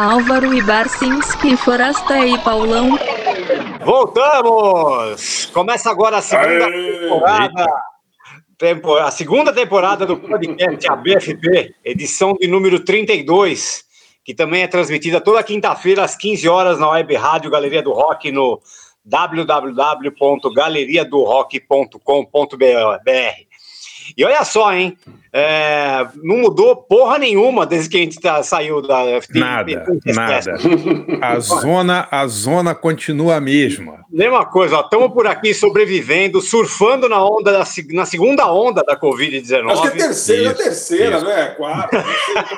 Álvaro e Barcinski, Forasta e Paulão. Voltamos! Começa agora a segunda Aê! temporada. tempo- A segunda temporada do podcast ABFP, edição de número 32, que também é transmitida toda quinta-feira às 15 horas na web rádio Galeria do Rock no www.galeriadorock.com.br. E olha só, hein? é, não mudou porra nenhuma desde que a gente tá- saiu da. Nada, nada. A zona, a zona continua a mesma. Mesma coisa, estamos por aqui sobrevivendo, surfando na onda da, na segunda onda da Covid-19. Acho que é terceira, Isso, terceira, isso. né? Quarta,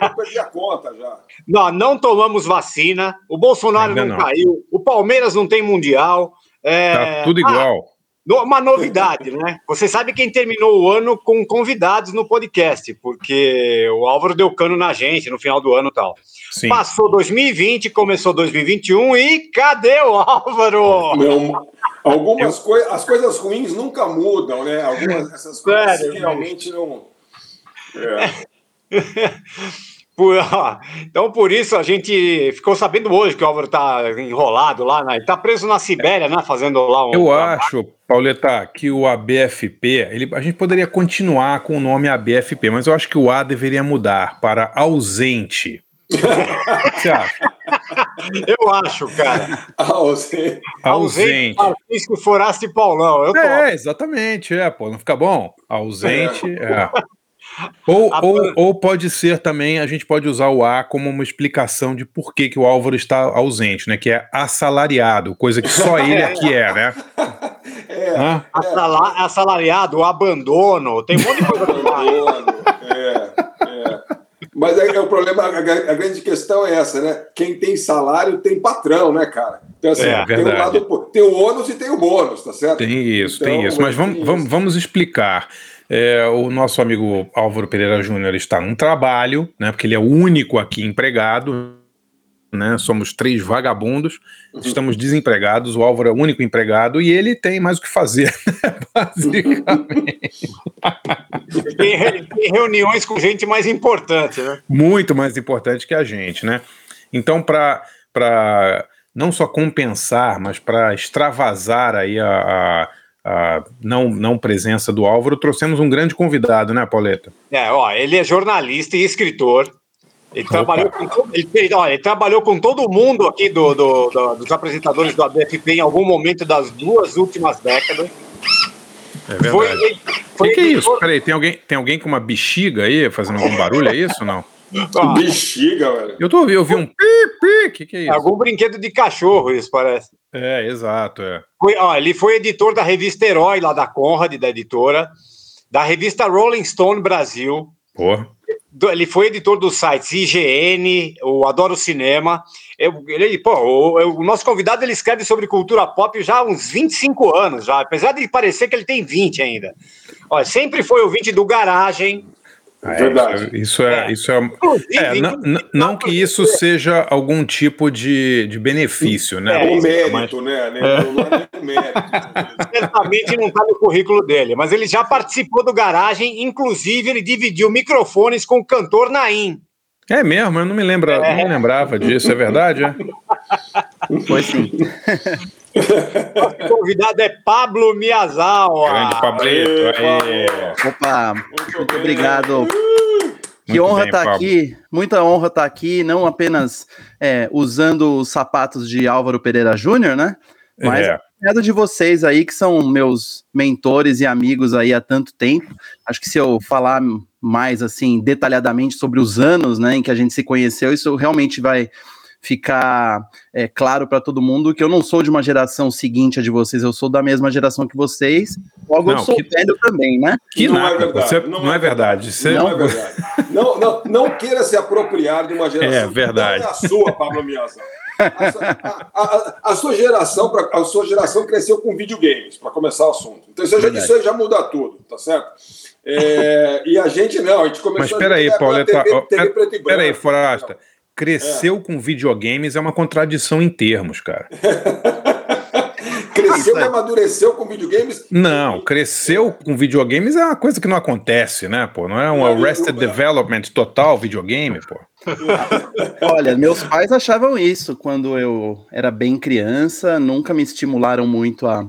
eu perdi a conta já. Não, não tomamos vacina, o Bolsonaro não, não. caiu, o Palmeiras não tem mundial. é, Tá tudo igual. Uma novidade, né? Você sabe quem terminou o ano com convidados no podcast, porque o Álvaro deu cano na gente no final do ano e tal. Sim. Passou 2020, começou 2021 e cadê o Álvaro? Não, algumas coisas, as coisas ruins nunca mudam, né? Algumas dessas coisas Sério, que realmente não. É. Por- ó, então, por isso, a gente ficou sabendo hoje que o Álvaro tá enrolado lá, né? Ele tá preso na Sibéria, né? Fazendo lá um. Eu acho, Pauleta, que o ABFP, ele, a gente poderia continuar com o nome ABFP, mas eu acho que o A deveria mudar para ausente. O que você acha? Eu acho, cara. Você- Ausente. Francisco Foraste Paulão. Eu. É, exatamente, é, pô, não fica bom? Ausente, é. Ou, A ou, ou pode ser também, a gente pode usar o A como uma explicação de por que, que o Álvaro está ausente, né? Que é assalariado, coisa que só ele aqui é, né? É, Hã? Assala- Assalariado, o abandono, tem um monte de coisa pra falar. dono, é, é. Mas aí, é o problema, a, a grande questão é essa, né? Quem tem salário tem patrão, né, cara? Então, assim, É, tem, um lado, tem o ônus e tem o bônus, tá certo? Tem isso, Então, tem isso. Mas vamos, tem vamos, isso. vamos explicar. É, o nosso amigo Álvaro Pereira Júnior está num trabalho, né? Porque ele é o único aqui empregado. Né, somos três vagabundos, Uhum. estamos desempregados. O Álvaro é o único empregado e ele tem mais o que fazer, basicamente. Tem, re- tem reuniões com gente mais importante, né? muito mais importante que a gente, né? Então, para não só compensar, mas para extravasar aí a, a- a não, não presença do Álvaro, trouxemos um grande convidado, né, Pauleta? É, ó, ele é jornalista e escritor. Ele Opa. trabalhou, com, todo- ele, fez- ó, ele trabalhou com todo mundo aqui do, do- do- dos apresentadores do ABFP em algum momento das duas últimas décadas. É Foi, verdade. O foi que, que é isso? editor- Peraí, tem alguém, tem alguém com uma bexiga aí fazendo algum barulho? É isso ou não? ó, Bexiga, velho. Eu tô ouvindo, eu ouvi um pi, pi, o que, que é é isso? algum brinquedo de cachorro, isso parece. É, exato, é. Foi- ó, ele foi editor da revista Herói, lá da Conrad, da editora, da revista Rolling Stone Brasil. Porra. Ele foi editor dos sites IGN, o Adoro Cinema. Eu- ele, pô, o, o nosso convidado ele escreve sobre cultura pop já há uns 25 anos, já, apesar de parecer que ele tem 20 ainda. Olha, sempre foi ouvinte do Garagem. Ah, é, Verdade. Isso é, É. isso é, é, não, não- que isso seja algum tipo de, de benefício, né? É, É um Mas- mérito, né? né? Não é mérito. certamente não está no currículo dele, mas ele já participou do Garagem, inclusive ele dividiu microfones com o cantor Naim. É mesmo, eu não me lembro, não me lembrava disso, é verdade? É? Foi sim. O convidado é Pablo Miyazawa. Grande Pablito. Aí. Opa, Muito muito obrigado. Que Muito honra estar Pablo. aqui, muita honra estar aqui, não apenas é, usando os sapatos de Álvaro Pereira Júnior, né? Mas É. acompanhado de vocês aí, que são meus mentores e amigos aí há tanto tempo. Acho que se eu falar mais assim, detalhadamente sobre os anos né, em que a gente se conheceu, isso realmente vai ficar é, claro para todo mundo que eu não sou de uma geração seguinte a de vocês, eu sou da mesma geração que vocês, logo eu Não, sou que- velho também, né? Que Não é nada, verdade, você, não não, é é verdade. Você, Não é verdade. Não, não, não queira se apropriar de uma geração É verdade. que não é a sua, Pablo Miazão. A, sua- a- a- a sua geração, pra- a sua geração cresceu com videogames, para começar o assunto. Então isso, já, isso aí já muda tudo, tá certo? É, e a gente não, a gente começou Mas espera aí, a Pauleta. Peraí, Forasta. Cresceu com videogames é uma contradição em termos, cara. cresceu e amadureceu com videogames. Não, cresceu com videogames é uma coisa que não acontece, né, pô? Não é um arrested development total videogame, pô. Olha, meus pais achavam isso quando eu era bem criança, nunca me estimularam muito a,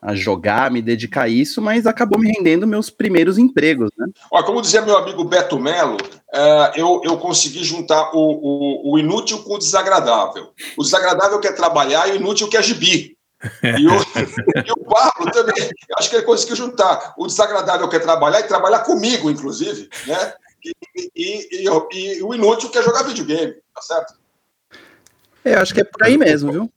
a jogar, me dedicar a isso, mas acabou me rendendo meus primeiros empregos, né? Ó, como dizia meu amigo Beto Melo, uh, eu, eu consegui juntar o, o, o, inútil com o desagradável. O desagradável quer trabalhar e o inútil quer gibi. E o, e o Pablo também, acho que ele conseguiu juntar. O desagradável quer trabalhar e trabalhar comigo, inclusive, né? E, e, e, e o inútil quer jogar videogame, tá certo? É, acho que é por aí mesmo, viu?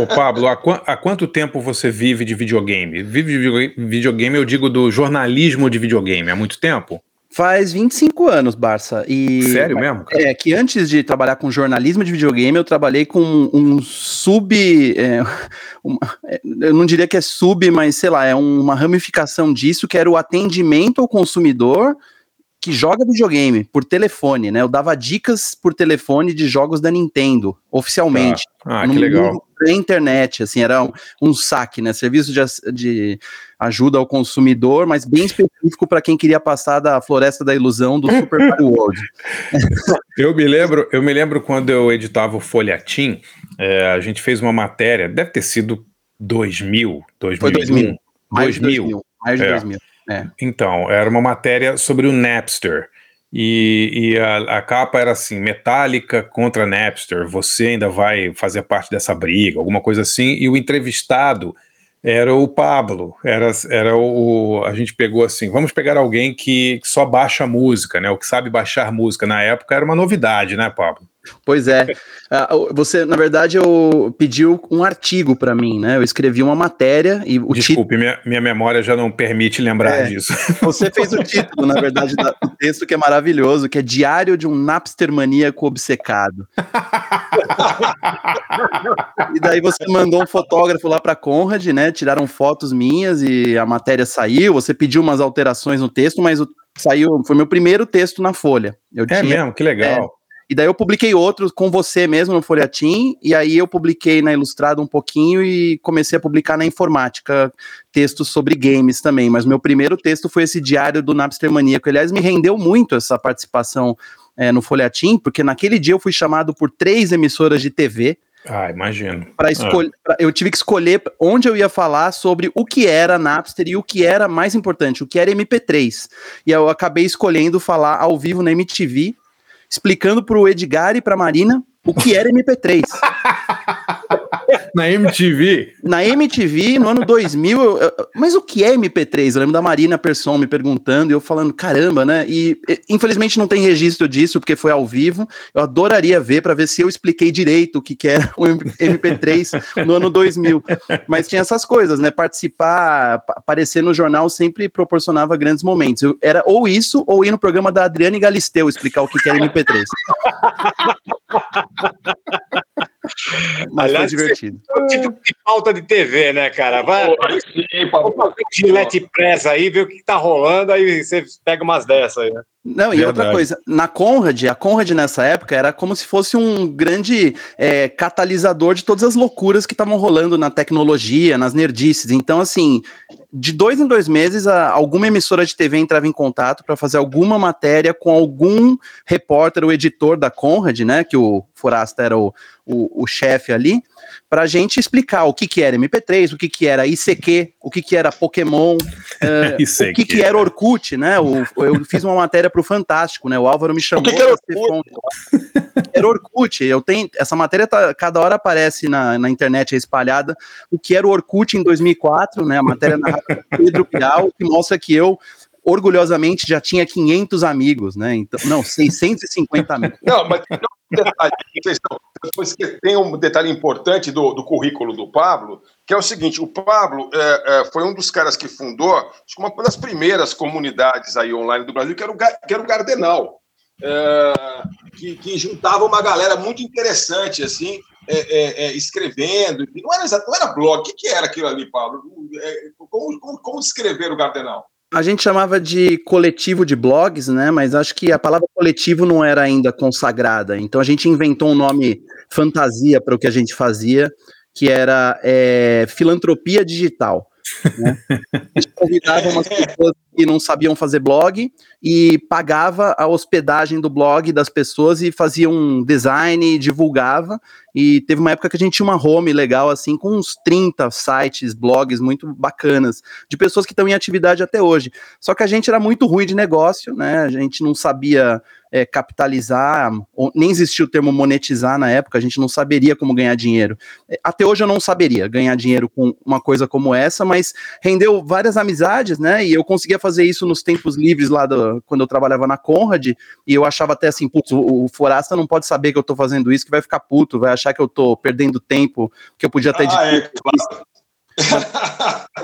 Ô Pablo, há, qu há, quanto tempo você vive de videogame? Vive de videogame, eu digo do jornalismo de videogame, há muito tempo? Faz 25 anos, Barça. E, Sério mesmo? Cara? É, que antes de trabalhar com jornalismo de videogame, eu trabalhei com um sub. É, uma, é, eu não diria que é sub, mas sei lá, é uma ramificação disso, que era o atendimento ao consumidor que joga videogame por telefone, né? Eu dava dicas por telefone de jogos da Nintendo, oficialmente. Ah, ah que legal. Na internet, assim, era um, um saque, né? Serviço de, de, ajuda ao consumidor, mas bem específico para quem queria passar da floresta da ilusão do Super Mario World. eu me lembro, eu me lembro quando eu editava o Folhatim, é, a gente fez uma matéria, deve ter sido 2000, 2001, Foi 2000. Mais 2000. 2000. Mais de é. 2000. É. Então, era uma matéria sobre o Napster. E, e a, a, capa era assim: Metallica contra Napster, você ainda vai fazer parte dessa briga, alguma coisa assim. E o entrevistado era o Pablo, era, era o. A gente pegou assim: vamos pegar alguém que só baixa música, né? O que sabe baixar música. Na época era uma novidade, né, Pablo? Pois é. Uh, você, na verdade, eu pediu um artigo para mim, né? Eu escrevi uma matéria e o Desculpe, minha, minha memória já não permite lembrar é, disso. Você fez o título, na verdade, do texto que é maravilhoso, que é Diário de um Napster maníaco obcecado. e daí você mandou um fotógrafo lá para Conrad, né? Tiraram fotos minhas e a matéria saiu. Você pediu umas alterações no texto, mas o, saiu, foi meu primeiro texto na Folha. Eu é tinha, mesmo, que legal. É, e daí eu publiquei outros com você mesmo no Folhatim, e aí eu publiquei na Ilustrado um pouquinho e comecei a publicar na Informática textos sobre games também. Mas meu primeiro texto foi esse diário do Napster Maníaco. Aliás, me rendeu muito essa participação é, no Folhatim, porque naquele dia eu fui chamado por três emissoras de TV. Ah, imagino. Para escolher, ah. eu tive que escolher onde eu ia falar sobre o que era Napster e o que era mais importante, o que era MP3. E eu acabei escolhendo falar ao vivo na MTV explicando para o Edgar e para Marina o que era MP3. Na MTV? Na MTV, no ano 2000, eu, eu, mas o que é MP3? Eu lembro da Marina Persson me perguntando e eu falando, caramba, né? E infelizmente não tem registro disso, porque foi ao vivo. Eu adoraria ver para ver se eu expliquei direito o que, que era o MP3 no ano 2000. Mas tinha essas coisas, né? Participar, aparecer no jornal sempre proporcionava grandes momentos. Eu, era ou isso, ou ir no programa da Adriane Galisteu explicar o que, que era MP3. Mas Aliás, foi divertido. É um tipo de falta de TV, né, cara? Vai, Vamos fazer um gilete press aí, ver o que tá rolando, aí você pega umas dessas aí, né? Não, e Verdade. outra coisa, na Conrad, a Conrad nessa época era como se fosse um grande é, catalisador de todas as loucuras que estavam rolando na tecnologia, nas nerdices. Então, assim, de dois em dois meses, a, alguma emissora de TV entrava em contato para fazer alguma matéria com algum repórter ou editor da Conrad, né? Que o Forasta era o, o, o chefe ali, para a gente explicar o que, que era MP3, o que, que era ICQ, o que, que era Pokémon, uh, o que, que era Orkut, né? O, eu fiz uma matéria para o Fantástico, né? O Álvaro me chamou. O que, que era Orkut? Era Orkut. Eu tenho, essa matéria tá, cada hora aparece na, na internet espalhada. O que era o Orkut em 2004, né? A matéria na Pedro Pial, que mostra que eu orgulhosamente já tinha 500 amigos, né? Então, não, 650 amigos. Não, mas detalhe, tem um detalhe importante do, do, currículo do Pablo, que é o seguinte: o Pablo é, é, foi um dos caras que fundou uma das primeiras comunidades aí online do Brasil, que era o, que era o Gardenal. É, que, que, juntava uma galera muito interessante, assim, é, é, é, escrevendo. Não era, não era blog, o que, que era aquilo ali, Pablo? Como, como, como o Gardenal? A gente chamava de coletivo de blogs, né? Mas acho que a palavra coletivo não era ainda consagrada. Então a gente inventou um nome fantasia para o que a gente fazia, que era é, filantropia digital. Né? A gente convidava umas pessoas que não sabiam fazer blog e pagava a hospedagem do blog das pessoas e fazia um design, divulgava. E teve uma época que a gente tinha uma home legal, assim, com uns 30 sites, blogs muito bacanas, de pessoas que estão em atividade até hoje. Só que a gente era muito ruim de negócio, né? A gente não sabia é, capitalizar, nem existia o termo monetizar na época, a gente não saberia como ganhar dinheiro. É, até hoje eu não saberia ganhar dinheiro com uma coisa como essa, mas rendeu várias amizades, né? E eu conseguia fazer isso nos tempos livres lá do, quando eu trabalhava na Conrad, e eu achava até assim, putz, o, o não pode saber que eu tô fazendo isso, que vai ficar puto, vai achar que eu tô perdendo tempo, que eu podia ter ah, é, claro.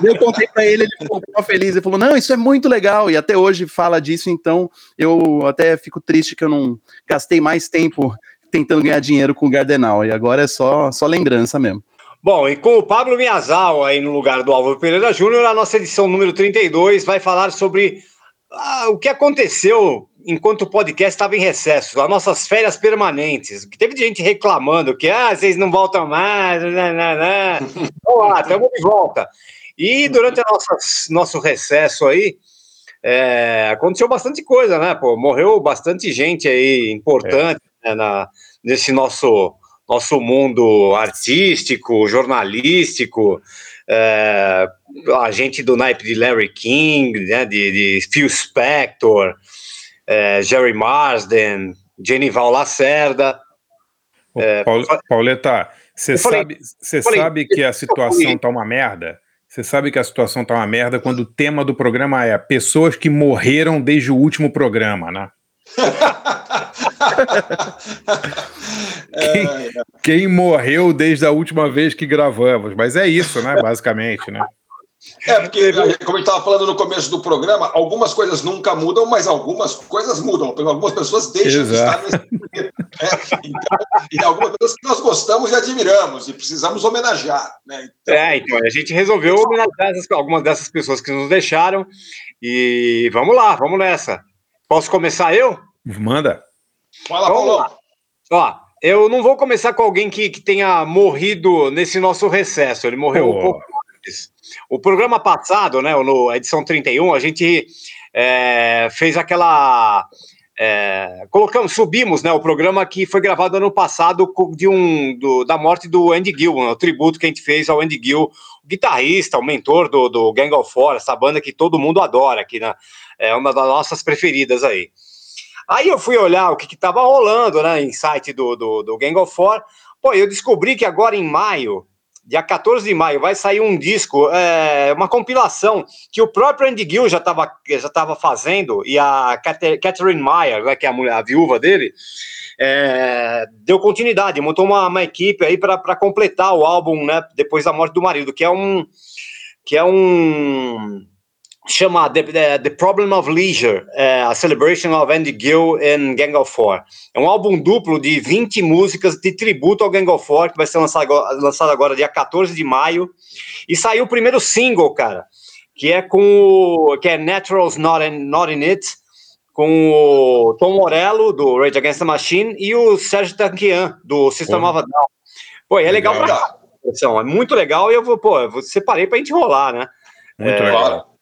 eu contei para ele, ele ficou feliz, ele falou, não, isso é muito legal, e até hoje fala disso, então eu até fico triste que eu não gastei mais tempo tentando ganhar dinheiro com o Gardenal, e agora é só, só lembrança mesmo. Bom, e com o Pablo Miazal aí no lugar do Álvaro Pereira Júnior, a nossa edição número 32 vai falar sobre ah, o que aconteceu enquanto o podcast estava em recesso, as nossas férias permanentes. Teve gente reclamando que ah, vocês não voltam mais, né, né, né. Vamos lá, estamos de volta. E durante o nosso recesso aí, é, aconteceu bastante coisa, né? Pô, morreu bastante gente aí importante é. né, na, nesse nosso nosso mundo artístico, jornalístico, é, a gente do naipe de Larry King, né, de, de Phil Spector, é, Jerry Marsden, Genival Lacerda. É, Pauleta, você sabe, você sabe que a situação tá uma merda? Você sabe que a situação tá uma merda quando o tema do programa é pessoas que morreram desde o último programa, né? quem, quem, morreu desde a última vez que gravamos, mas é isso, né? Basicamente, né? É, porque, como a gente estava falando no começo do programa, algumas coisas nunca mudam, mas algumas coisas mudam. Algumas pessoas deixam Exato. de estar nesse né? então, E algumas pessoas que nós gostamos e admiramos, e precisamos homenagear. Né? Então, é, então a gente resolveu homenagear algumas dessas pessoas que nos deixaram. E vamos lá, vamos nessa. Posso começar eu? Manda. Fala, Paulo. Ó, eu não vou começar com alguém que, que tenha morrido nesse nosso recesso. Ele morreu oh. um pouco antes. O programa passado, né, no edição 31, a gente é, fez aquela. É, colocamos, subimos né, o programa que foi gravado ano passado de um, do, da morte do Andy Gill, né, o tributo que a gente fez ao Andy Gill, o guitarrista, o mentor do, do Gang of Four, essa banda que todo mundo adora aqui, né, é uma das nossas preferidas aí. Aí eu fui olhar o que estava rolando, né, em site do, do, do Gang of Four. Pô, eu descobri que agora em maio, dia 14 de maio, vai sair um disco, é, uma compilação que o próprio Andy Gill já estava já tava fazendo, e a Catherine Meyer, né, que é a, mulher, a viúva dele, é, deu continuidade, montou uma, uma equipe aí para completar o álbum, né, depois da morte do marido, que é um que é um chama The, The, The, Problem of Leisure, é, a Celebration of Andy Gill and Gang of Four. É um álbum duplo de 20 músicas de tributo ao Gang of Four, que vai ser lançado agora, lançado agora dia 14 de maio. E saiu o primeiro single, cara, que é com o, que é Naturals Not in, Not in It, com o Tom Morello, do Rage Against the Machine, e o Sérgio Tanquian, do System of a Down. Pô, é legal, legal pra É muito legal e eu vou, pô, eu separei pra gente rolar, né? Muito é, legal.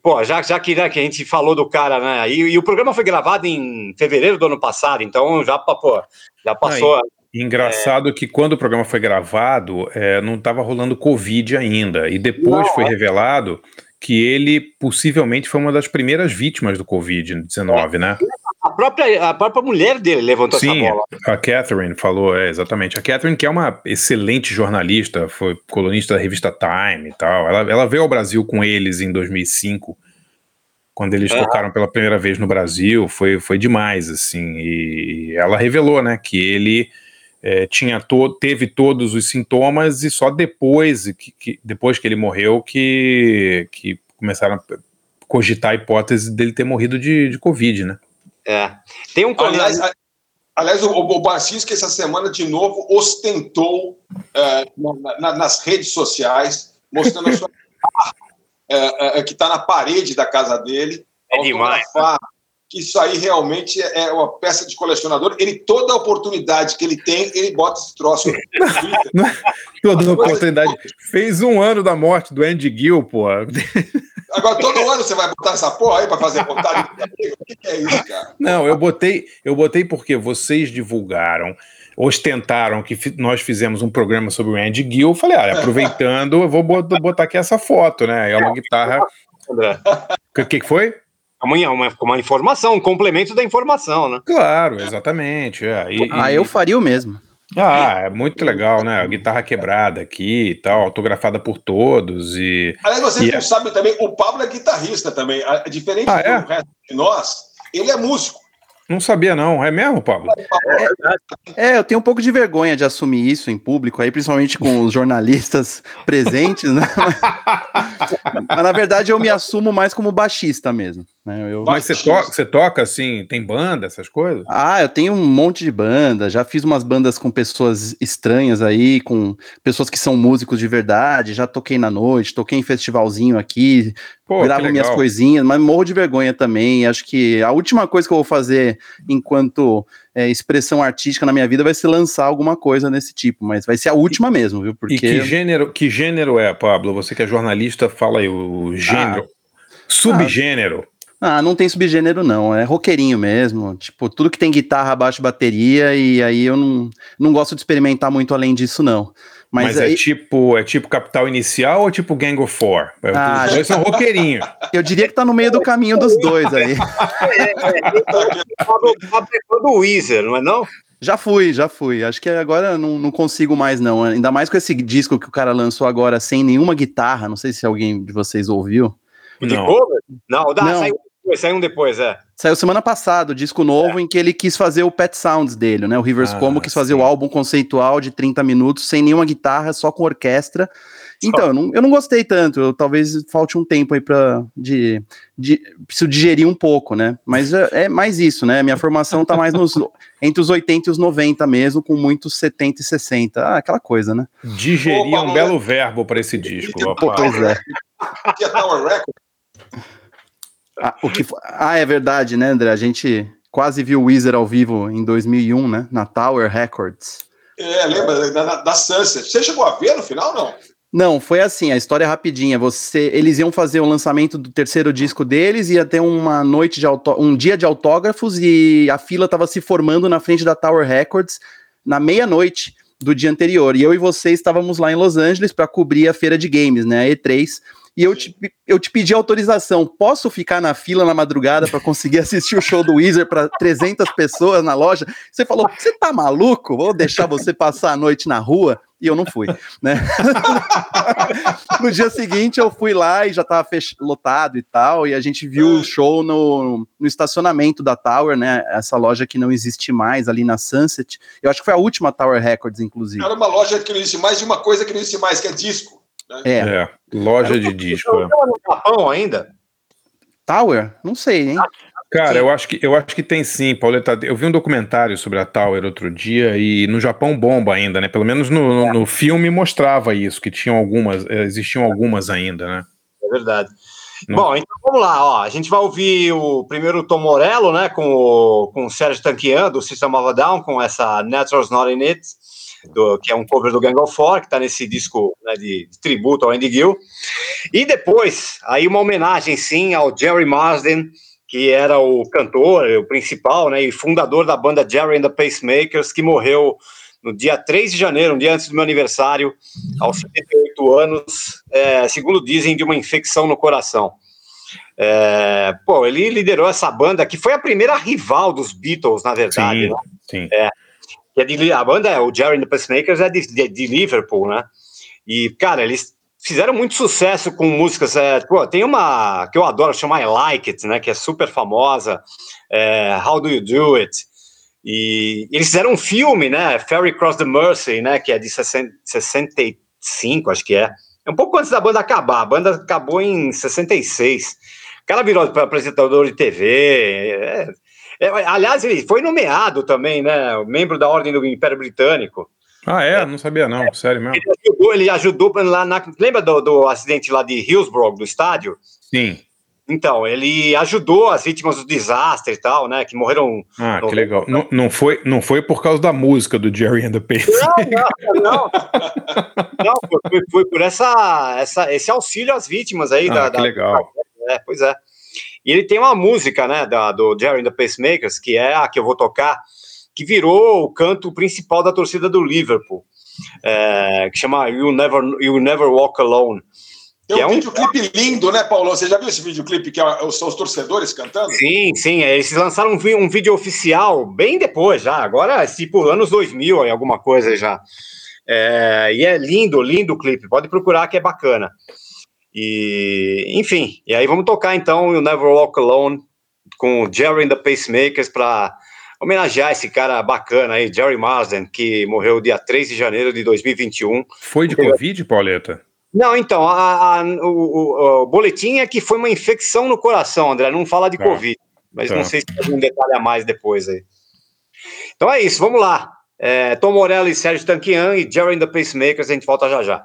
Pô, já, já que, né, que a gente falou do cara, né? E, e, o programa foi gravado em fevereiro do ano passado, então já, pô, já passou. Não, engraçado é... que quando o programa foi gravado, é, não estava rolando Covid ainda. E depois não, foi é. revelado que ele possivelmente foi uma das primeiras vítimas do Covid-19, né? A própria, a própria mulher dele levantou Sim, essa bola. A Catherine falou, é, exatamente. A Catherine, que é uma excelente jornalista, foi colunista da revista Time e tal. Ela, ela veio ao Brasil com eles em 2005, quando eles tocaram pela primeira vez no Brasil. Foi, foi demais, assim. E ela revelou, né, que ele. É, tinha to teve todos os sintomas e só depois que, que, depois que ele morreu que, que começaram a cogitar a hipótese dele ter morrido de, de Covid, né? É. Tem um aliás, aliás, o, o Barcinski essa semana de novo ostentou é, na, na, nas redes sociais, mostrando a sua é, é, que está na parede da casa dele. É demais. Né? Que isso aí realmente é uma peça de colecionador. Ele, toda oportunidade que ele tem, ele bota esse troço. toda oportunidade. Fez um ano da morte do Andy Gill, pô. Agora, todo ano você vai botar essa porra aí para fazer vontade? O que é isso, cara? Não, eu botei, eu botei porque vocês divulgaram ostentaram que nós fizemos um programa sobre o Andy Gill. Eu falei, olha, aproveitando, eu vou botar aqui essa foto, né? É uma guitarra. O que, que foi? Amanhã, uma, uma informação, um complemento da informação, né? Claro, exatamente. É. E, ah, eu faria o mesmo. Ah, é muito legal, né? A guitarra quebrada aqui e tal, autografada por todos. E, Aliás, vocês e não é... sabem também, o Pablo é guitarrista também. Diferente ah, é? do resto de nós, ele é músico. Não sabia, não. É mesmo, Pablo? É, é, eu tenho um pouco de vergonha de assumir isso em público, aí, principalmente com os jornalistas presentes, né? Mas, na verdade, eu me assumo mais como baixista mesmo. Né? Eu... Mas você, to você toca assim, tem banda, essas coisas? Ah, eu tenho um monte de banda. Já fiz umas bandas com pessoas estranhas aí, com pessoas que são músicos de verdade. Já toquei na noite, toquei em festivalzinho aqui, Pô, gravo minhas coisinhas, mas morro de vergonha também. Acho que a última coisa que eu vou fazer enquanto é, expressão artística na minha vida vai ser lançar alguma coisa desse tipo, mas vai ser a última mesmo, viu? Porque... E que gênero, que gênero é, Pablo? Você que é jornalista, fala aí o gênero. Ah, subgênero. Ah, não tem subgênero, não. É roqueirinho mesmo. Tipo, tudo que tem guitarra, baixo, bateria, e aí eu não, não gosto de experimentar muito além disso, não. Mas, Mas é aí... é tipo é tipo Capital Inicial ou tipo Gang of Four? É, ah, os dois são roqueirinho. Eu diria que tá no meio do caminho dos dois aí. do Weezer, não é não? Já fui, já fui. Acho que agora não, não consigo mais, não. Ainda mais com esse disco que o cara lançou agora sem nenhuma guitarra. Não sei se alguém de vocês ouviu. Não, não, dá, não. saiu depois, saiu um depois, é. Saiu semana passada, o disco novo, é. em que ele quis fazer o Pet Sounds dele, né? O Rivers ah, Como quis fazer sim. o álbum conceitual de 30 minutos, sem nenhuma guitarra, só com orquestra. Então, eu não, eu não gostei tanto, eu, talvez falte um tempo aí pra. De, de, preciso digerir um pouco, né? Mas é, é mais isso, né? Minha formação tá mais nos, entre os 80 e os 90 mesmo, com muitos 70 e 60. Ah, aquela coisa, né? Digerir é um belo verbo para esse disco. Pô, pois é. Ah, o que, ah, é verdade, né, André? A gente quase viu o Weezer ao vivo em 2001, né? Na Tower Records. É, lembra da, da Sunset. Você chegou a ver no final, não? Não, foi assim, a história é rapidinha. Você, eles iam fazer o lançamento do terceiro disco deles, ia ter uma noite de auto, um dia de autógrafos e a fila estava se formando na frente da Tower Records na meia-noite do dia anterior. E eu e você estávamos lá em Los Angeles para cobrir a feira de games, né, a E3 e eu te, eu te pedi autorização. Posso ficar na fila na madrugada para conseguir assistir o show do Weezer para 300 pessoas na loja? Você falou: você tá maluco? Vou deixar você passar a noite na rua? E eu não fui, né? no dia seguinte eu fui lá e já estava lotado e tal, e a gente viu o show no, no estacionamento da Tower, né? Essa loja que não existe mais ali na Sunset. Eu acho que foi a última Tower Records, inclusive. Era uma loja que não existe mais de uma coisa que não existe mais, que é disco. Né? É. é. Loja de disco. É. no Japão ainda? Tower? Não sei, hein? Cara, eu acho, que, eu acho que tem sim, Pauleta. Eu vi um documentário sobre a Tower outro dia e no Japão bomba ainda, né? Pelo menos no, no, no filme mostrava isso, que tinham algumas, eh, existiam algumas ainda, né? É verdade. Bom, então vamos lá, ó. A gente vai ouvir o primeiro Tom Morello, né? Com o, com o Sérgio Tanquian, do System of a Down, com essa Natural's Not In It do, que é um cover do Gang of Four, que está nesse disco né, de, de, tributo ao Andy Gill. E depois, aí uma homenagem, sim, ao Jerry Marsden, que era o cantor, o principal, né, e fundador da banda Jerry and the Pacemakers, que morreu no dia 3 de janeiro, um dia antes do meu aniversário, aos 78 anos, é, segundo dizem, de uma infecção no coração. É, pô, ele liderou essa banda que foi a primeira rival dos Beatles, na verdade. Sim, né? sim. É, que é de, a banda, o Jerry and the Pacemakers, é de, de, de, Liverpool, né? E, cara, eles fizeram muito sucesso com músicas. É, pô, tem uma que eu adoro, chama I Like It, né? Que é super famosa. É, How Do You Do It? E eles fizeram um filme, né? Ferry Cross the Mercy, né? Que é de 60, 65, acho que é. É um pouco antes da banda acabar. A banda acabou em 66. O cara virou apresentador de TV. É, é, aliás, ele foi nomeado também, né? Membro da Ordem do Império Britânico. Ah, é? Não sabia, não. É, Sério mesmo. Ele ajudou, ele ajudou lá na. Lembra do, do acidente lá de Hillsborough, do estádio? Sim. Então, ele ajudou as vítimas do desastre e tal, né? Que morreram. Ah, no- que legal. Não, não, foi, não foi por causa da música do Jerry and the Pace. Não, não, não. Não, foi, foi- foi por essa, essa, esse auxílio às vítimas aí. Ah, da, que da- legal. É, pois é. E ele tem uma música, né, da, do Jerry and the Pacemakers, que é a que eu vou tocar, que virou o canto principal da torcida do Liverpool, é, que chama You Never, you Never Walk Alone. Tem Que um é um- videoclipe lindo, né, Paulo? Você já viu esse videoclipe que é- são os torcedores cantando? Sim, sim, é, eles lançaram um, um vídeo oficial bem depois já, agora tipo anos 2000 aí, alguma coisa já. É, e é lindo, lindo o clipe, pode procurar que é bacana. E, enfim, e aí vamos tocar então o Never Walk Alone com o Jerry and the Pacemakers para homenagear esse cara bacana aí, Jerry Marsden, que morreu dia 3 de janeiro de 2021. Foi de Covid, Pauleta? Não, então, a- a- o, o- boletim é que foi uma infecção no coração, André, não fala de Tá. Covid, mas Tá. não sei se tem algum detalhe a mais depois aí. Então é isso, vamos lá. É, Tom Morello e Sérgio Tanquian e Jerry and the Pacemakers, a gente volta já já.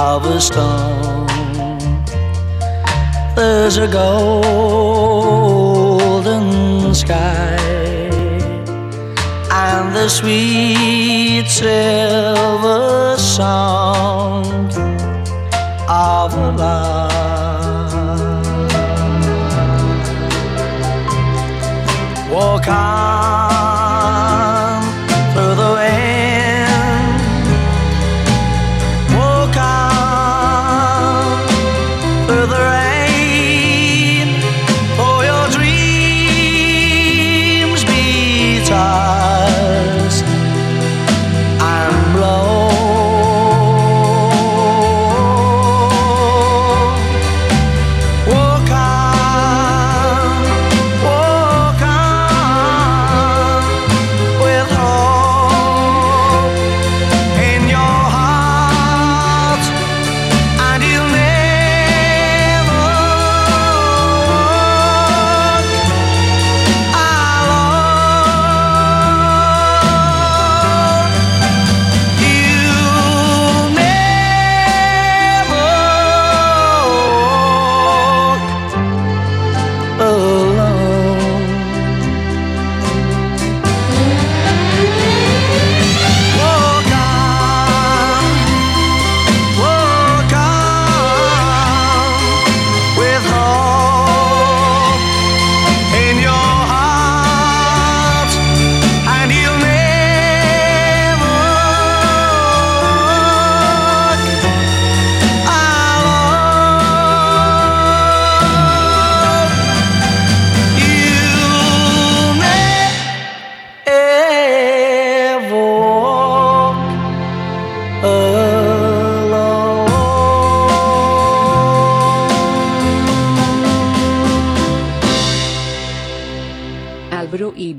of a storm, there's a golden sky and the sweet silver sound of love. Walk on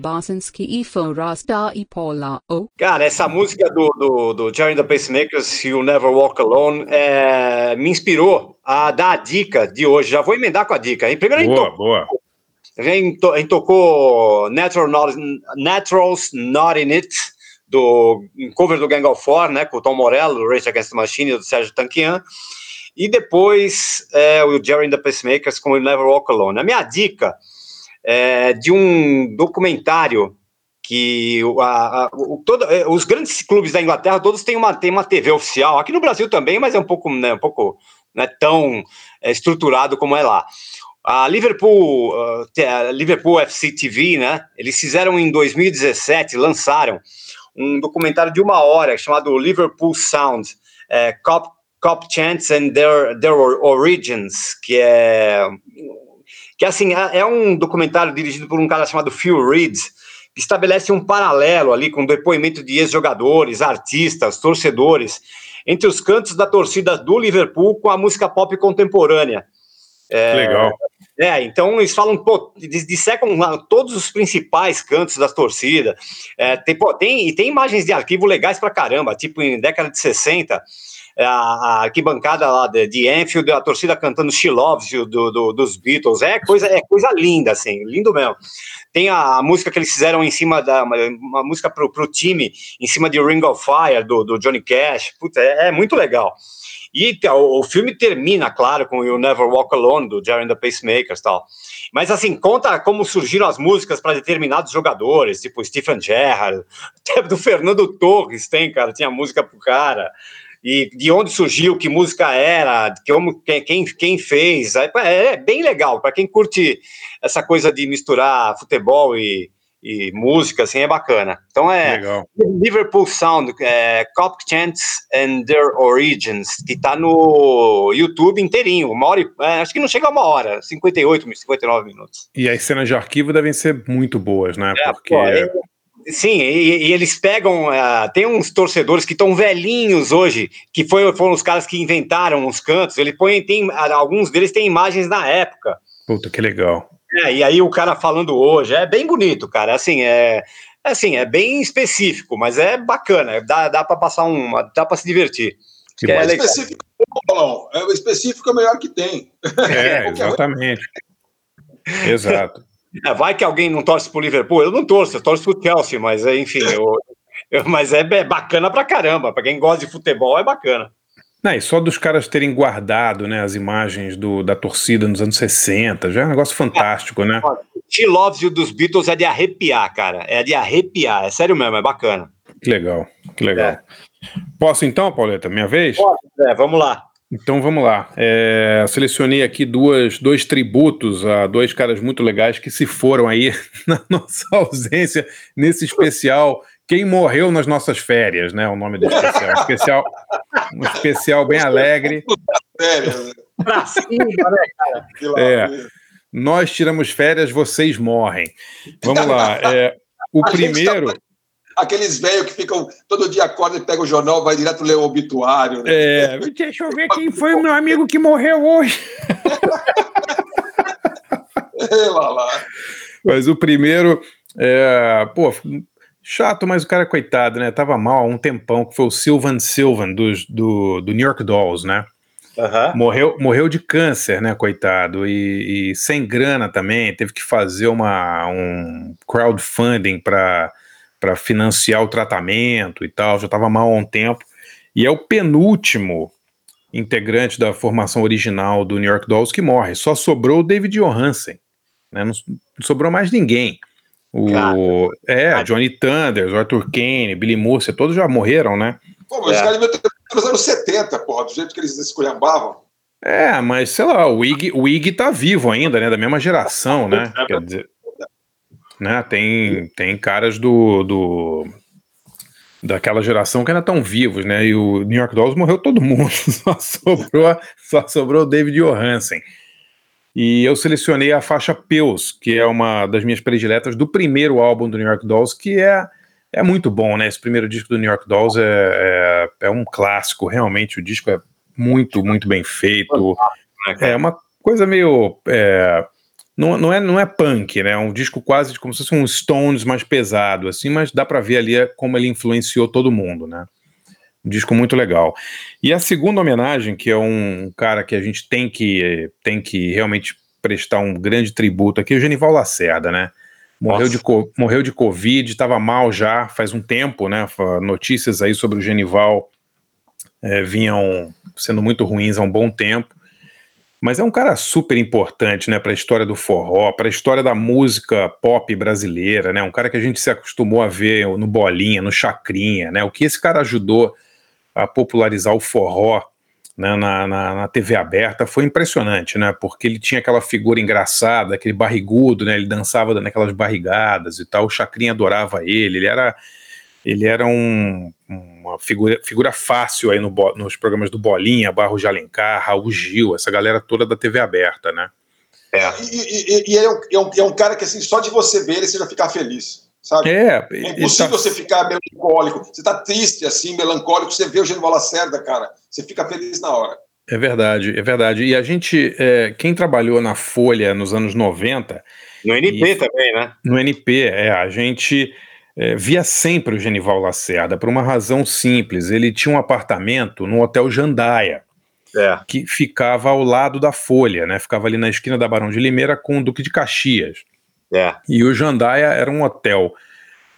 Bosanski e Forasta e Paula O. Cara, essa música do, do, do Jerry and the Pacemakers, You Never Walk Alone, é, me inspirou a dar a dica de hoje. Já vou emendar com a dica. Hein? Primeiro, a gente, Boa, boa. a gente tocou Natural Not, Naturals Not In It, do um cover do Gang of Four, né, com o Tom Morello, do Rage Against the Machine, do Sérgio Tanquian. E depois é, o Jerry and the Pacemakers com You Never Walk Alone. A minha dica é de um documentário que a- a- o- todo- é, os grandes clubes da Inglaterra todos têm uma, têm uma TV oficial, aqui no Brasil também, mas é um pouco, né, um pouco não é tão estruturado como é lá. A Liverpool, te- a Liverpool FC TV, né? Eles fizeram em 2017, lançaram um documentário de uma hora chamado Liverpool Sound, é, Cop, Cop Chants and Their, Their Origins, que é que assim é é um documentário dirigido por um cara chamado Phil Reed, que estabelece um paralelo ali com o depoimento de ex-jogadores, artistas, torcedores, entre os cantos da torcida do Liverpool com a música pop contemporânea. É, Legal. É, então eles falam, pô, dis- dissecam lá todos os principais cantos das torcidas. É, tem, pô, tem, e tem imagens de arquivo legais pra caramba, tipo em década de 60, é, a, a arquibancada lá de, de Anfield, a torcida cantando She Loves You do, do- dos Beatles. É coisa, é coisa linda, assim, lindo mesmo. Tem a, a música que eles fizeram em cima da. Uma, uma música pro, pro time, em cima de Ring of Fire, do, do Johnny Cash. Puta, é, é muito legal. E tá, o, filme termina, claro, com You Never Walk Alone, do Jerry and the Pacemakers tal. Mas, assim, conta como surgiram as músicas para determinados jogadores, tipo Stephen Gerrard, do Fernando Torres tem, cara, tinha música pro cara. E de onde surgiu, que música era, como, quem, quem, fez. É bem legal, para quem curte essa coisa de misturar futebol e, e música, assim, é bacana. Então é Legal. Liverpool Sound, é, Cop Chants and Their Origins, que tá no YouTube inteirinho, uma hora e, é, acho que não chega a uma hora, 58, 59 minutos. E as cenas de arquivo devem ser muito boas, né? É, Porque. pô, é- sim, e, e eles pegam, ah, tem uns torcedores que estão velhinhos hoje, que foi, foram os caras que inventaram os cantos, ele põe, tem, ah, alguns deles têm imagens na época, Puta, que legal. é, e aí o cara falando hoje, é bem bonito, cara, assim, é, assim, é bem específico, mas é bacana, dá, dá para passar uma, dá para se divertir. Que é específico, Paulão. É, o específico é o melhor que tem. É, exatamente. Exato. É, vai que alguém não torce pro Liverpool, eu não torço, eu torço pro Chelsea, mas é, enfim, eu, eu- mas é, é bacana pra caramba, pra quem gosta de futebol é bacana. Não, e só dos caras terem guardado né, as imagens do, da torcida nos anos 60, já é um negócio fantástico, né? She Loves You dos Beatles é de arrepiar, cara. É de arrepiar. É sério mesmo, é bacana. Que legal, que legal. Posso então, Pauleta, minha vez? É, vamos lá. Então vamos lá. É, selecionei aqui duas, dois tributos a dois caras muito legais que se foram aí na nossa ausência nesse especial. Quem morreu nas nossas férias, né? O nome do especial. Um especial, um especial bem alegre. Férias. Pra cima, né, cara? É. Nós tiramos férias, vocês morrem. Vamos lá. é, o gente primeiro. Aqueles velhos que ficam todo dia acorda e pega o jornal, vai direto ler o obituário. Né? É, deixa eu ver quem foi o meu amigo que morreu hoje. É, lá, lá. Mas o primeiro, é, pô, chato, mas o cara, coitado, né? Tava mal há um tempão, que foi o Sylvan Sylvan, dos- do, do New York Dolls, né? Aham. Morreu, morreu de câncer, né, coitado? E, e sem grana também, teve que fazer uma, um crowdfunding para financiar o tratamento e tal, já estava mal há um tempo. E é o penúltimo integrante da formação original do New York Dolls que morre. Só sobrou o David Johansen, né? Não, não sobrou mais ninguém. O, Cara. é, Johnny Thunders, o Arthur Kane, Billy Moore, todos já morreram, né? Pô, mas os É. caras nos anos 70, porra, do jeito que eles esculhambavam. É, mas sei lá, o Ig, o Ig tá vivo ainda, né? Da mesma geração, né? Quer dizer, né? Tem, tem caras do, do daquela geração que ainda estão vivos, né? E o New York Dolls morreu todo mundo, só sobrou, só sobrou o David Johansen. E eu selecionei a faixa Peus, que é uma das minhas prediletas do primeiro álbum do New York Dolls, que é, é muito bom, né? Esse primeiro disco do New York Dolls é, é, é um clássico, realmente o disco é muito, muito bem feito. né? É uma coisa meio. é, não, não, é, não é punk, né? É um disco quase como se fosse um Stones mais pesado, assim, mas dá pra ver ali como ele influenciou todo mundo, né? Um disco muito legal. E a segunda homenagem, que é um cara que a gente tem que, tem que realmente prestar um grande tributo aqui, é o Genival Lacerda, né? Morreu Nossa. de, morreu de Covid, estava mal já faz um tempo, né? Notícias aí sobre o Genival eh, vinham sendo muito ruins há um bom tempo. Mas é um cara super importante, né, para a história do forró, para a história da música pop brasileira, né? Um cara que a gente se acostumou a ver no Bolinha, no Chacrinha, né? O que esse cara ajudou a popularizar o forró né, na, na, na TV aberta foi impressionante, né? Porque ele tinha aquela figura engraçada, aquele barrigudo, né? Ele dançava naquelas barrigadas e tal. O Chacrinha adorava ele. Ele era, ele era um, uma figura, figura fácil aí no, nos programas do Bolinha, Barro de Alencar, Raul Gil, essa galera toda da TV aberta, né? E, e- e- e é um, é, um, é um cara que, assim, só de você ver ele, você já fica feliz, sabe? É, É impossível tá- você ficar melancólico. Você tá triste, assim, melancólico, você vê o Genival Lacerda, cara. Você fica feliz na hora. É verdade, é verdade. E a gente, é, quem trabalhou na Folha nos anos 90, No NP E- também, né? no NP, é, a gente é, via sempre o Genival Lacerda, por uma razão simples. Ele tinha um apartamento no Hotel Jandaia, É. que ficava ao lado da Folha, né? Ficava ali na esquina da Barão de Limeira com o Duque de Caxias. É. E o Jandaia era um hotel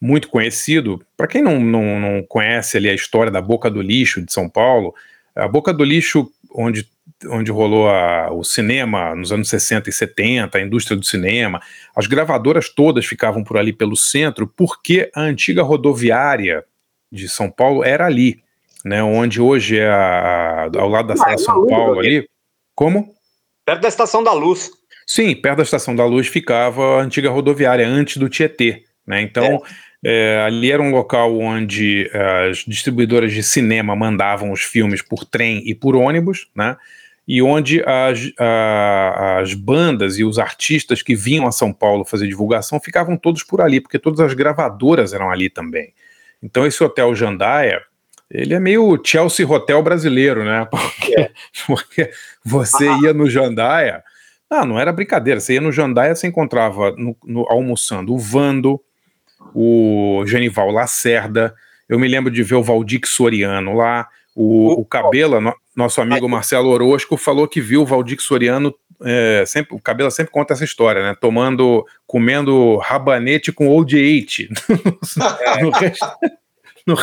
muito conhecido. Para quem não, não, não conhece ali a história da Boca do Lixo de São Paulo, a Boca do Lixo, onde, onde rolou a- o cinema nos anos 60 e 70, a indústria do cinema, as gravadoras todas ficavam por ali pelo centro, porque a antiga rodoviária de São Paulo era ali, né? Onde hoje é a- ao lado da é de São Paulo ali. Como? Perto da Estação da Luz. Sim, perto da Estação da Luz ficava a antiga rodoviária, antes do Tietê. Né? Então, é, ali era um local onde eh, as distribuidoras de cinema mandavam os filmes por trem e por ônibus, né? E onde as, a- as bandas e os artistas que vinham a São Paulo fazer divulgação ficavam todos por ali, porque todas as gravadoras eram ali também. Então, esse hotel Jandaia, ele é meio Chelsea Hotel brasileiro, né? Porque, porque você ia no Jandaia. Ah, não era brincadeira. Você ia no Jandaia, você encontrava no, no- almoçando o Vando, o Genival Lacerda. Eu me lembro de ver o Valdir Soriano lá. O, o Cabela, no- nosso amigo Marcelo Orozco, falou que viu o Valdir Soriano. é, sempre, o Cabela sempre conta essa história, né? Tomando, comendo rabanete com Old Eight no, no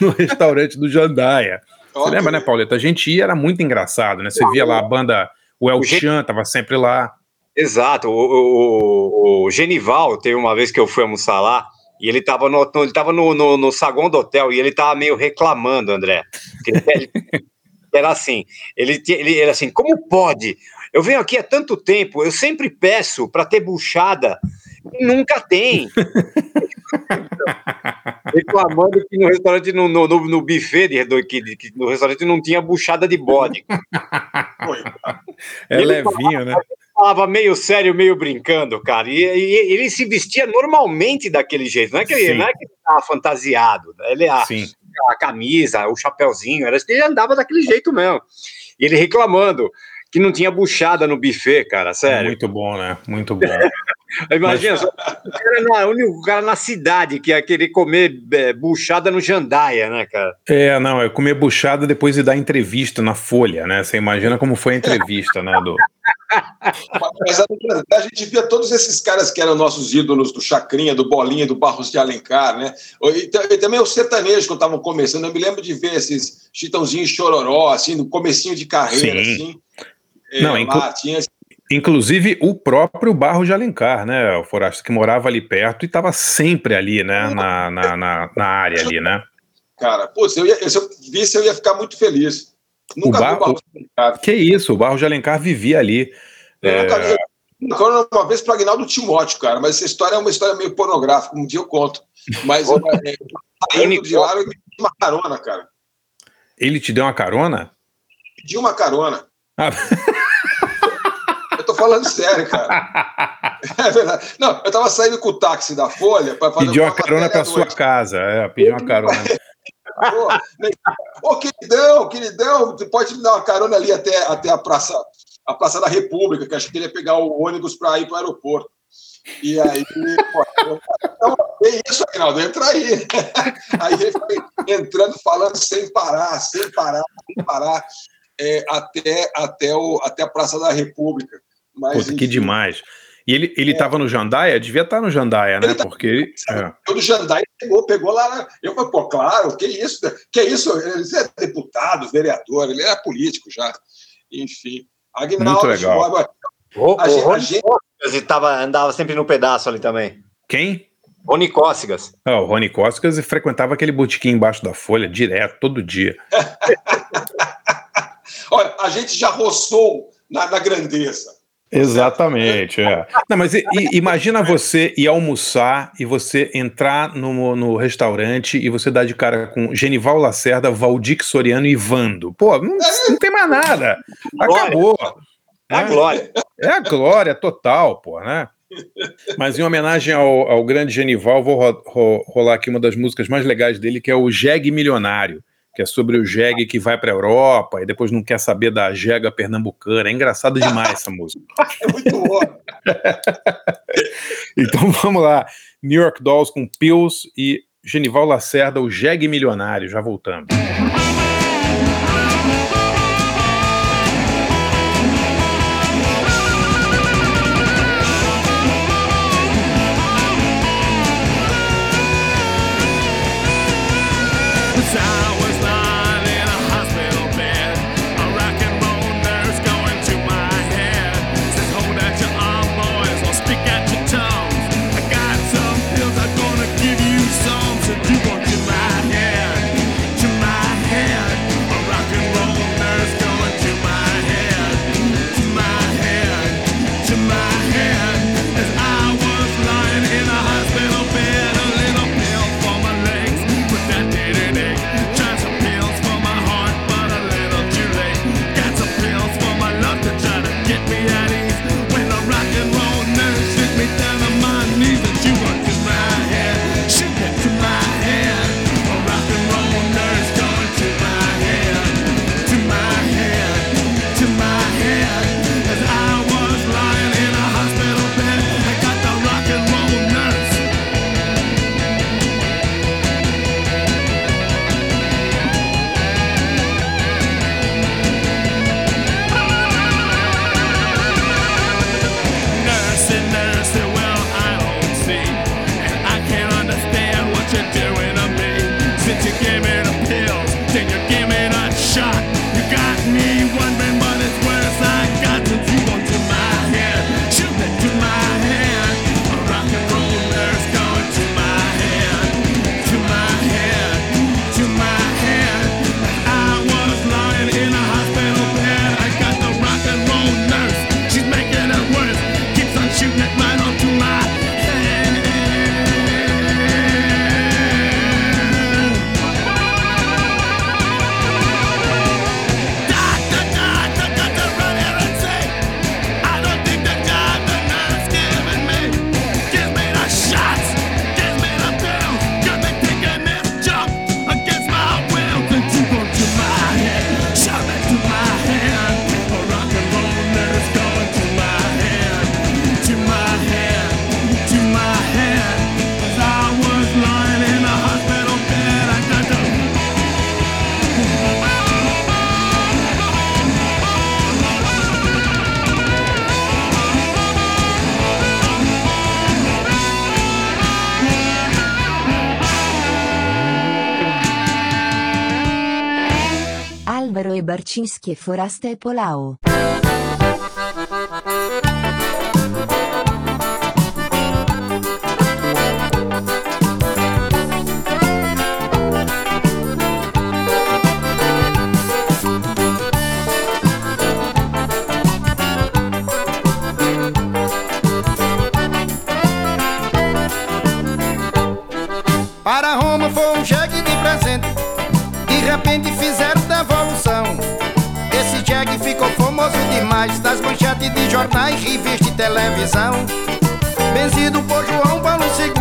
no restaurante do Jandaia. Você lembra, né, Pauleta? A gente ia, era muito engraçado, né? Você via lá a banda, o El Chan tava sempre lá. Exato. O, o, o- o Genival, teve uma vez que eu fui almoçar lá, e ele tava no, ele tava no, no, no saguão do hotel, e ele tava meio reclamando, André. Ele- era assim, ele, ele era assim, como pode? Eu venho aqui há tanto tempo, eu sempre peço para ter buchada, e nunca tem. Reclamando que no restaurante, no, no, no, buffet, de, que, que no restaurante não tinha buchada de bode. É levinho, né? Falava meio sério, meio brincando, cara. E, e ele se vestia normalmente daquele jeito. Não é que ele, Sim. não é que ele estava fantasiado. né? Ele a, Sim. a camisa, o chapéuzinho, era, ele andava daquele jeito mesmo. E ele reclamando que não tinha buchada no buffet, cara. Sério. Muito bom, né? Muito bom. Imagina, só, o, cara na, o único cara na cidade que ia querer comer é, buchada no jandaia, né, cara? É, não, é comer buchada depois de dar entrevista na Folha, né? Você imagina como foi a entrevista, né, do... Mas a gente via todos esses caras que eram nossos ídolos do Chacrinha, do Bolinha, do Barros de Alencar, né? E, ta- e também o sertanejo que eu estava começando. Eu me lembro de ver esses chitãozinhos chororó, assim, no comecinho de carreira, Sim. assim. É, Não, lá inclu- tinha Inclusive o próprio Barro de Alencar, né? O Forasta que morava ali perto e estava sempre ali, né? Na, na, na, na área ali, né? Cara, pô, se eu, ia, se eu visse, eu ia ficar muito feliz. Nunca o Barros de Alencar. Que isso, o Barro de Alencar vivia ali. É, É, cara, uma vez para Agnaldo Timóteo, cara, mas essa história é uma história meio pornográfica, um dia eu conto. Mas eu, é, saindo de lá, eu pedi uma carona, cara. Ele te deu uma carona? Pedi uma carona. Ah, Eu tô falando sério, cara. É verdade. Não, eu tava saindo com o táxi da Folha para fazer pediu uma matéria carona para sua casa. É, pediu uma carona. Ô, queridão, queridão, você pode me dar uma carona ali até, até a, praça, a Praça da República, que acho que ele ia pegar o ônibus para ir para o aeroporto. E aí, pô, eu, então, é isso, Agnaldo, entra aí. Aí ele foi entrando, falando sem parar, sem parar, sem parar, é, até, até, o, até a Praça da República. Mas, Puta, que demais. E ele, ele tava no Jandaia? Devia estar no Jandaia, né? Ele tá- Porque ele. é. todo Jandai pegou, pegou lá. na- Eu falei, pô, claro, que isso? Que isso? Ele é deputado, vereador, ele é político já. Enfim. Agnaldo, Muito legal. agora, O, A o gente- a gente- Cócegas tava, andava sempre no pedaço ali também. Quem? Rony Cócegas. Ah, o Rony Costas frequentava aquele botequim embaixo da folha direto, todo dia. Olha, a gente já roçou na, na grandeza. Exatamente, é. Não, mas i- imagina você ir almoçar e você entrar no, no restaurante e você dar de cara com Genival Lacerda, Valdir Soriano e Vando. Pô, não, não tem mais nada. Acabou. É a né? glória. É a glória total, pô, né? Mas em homenagem ao, ao grande Genival, vou ro- ro- rolar aqui uma das músicas mais legais dele, que é o Jeg Milionário, que é sobre o Jeg que vai para a Europa e depois não quer saber da Jega pernambucana. É engraçado demais essa música. É muito bom. Então vamos lá. New York Dolls com Pills e Genival Lacerda, o Jeg Milionário. Já voltamos. Alvaro e Barcinski e Forasta e Polao. Para Roma foi um jegue de presente. De repente fizeram demais. Das manchetes de jornais, revista e televisão. Vencido por João Paulo II.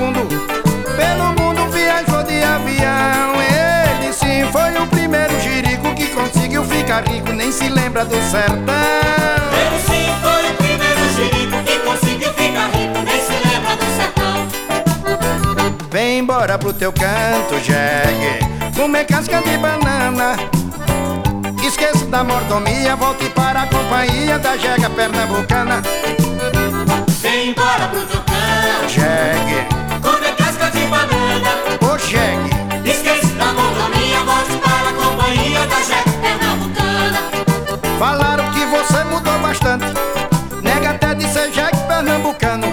Pelo mundo viajou de avião. Ele sim foi o primeiro jirico que conseguiu ficar rico. Nem se lembra do sertão. Ele sim foi o primeiro jirico que conseguiu ficar rico, nem se lembra do sertão. Vem embora pro teu canto, jegue Comer casca de banana Esqueça da mordomia Volte para a companhia da jega pernambucana. Vem embora pro canto, Jegue, comer casca de banana. ô jegue. Esquece da monotonia, volte para a companhia da jeca pernambucana. Falaram que você mudou bastante. Nega até de ser jegue pernambucano.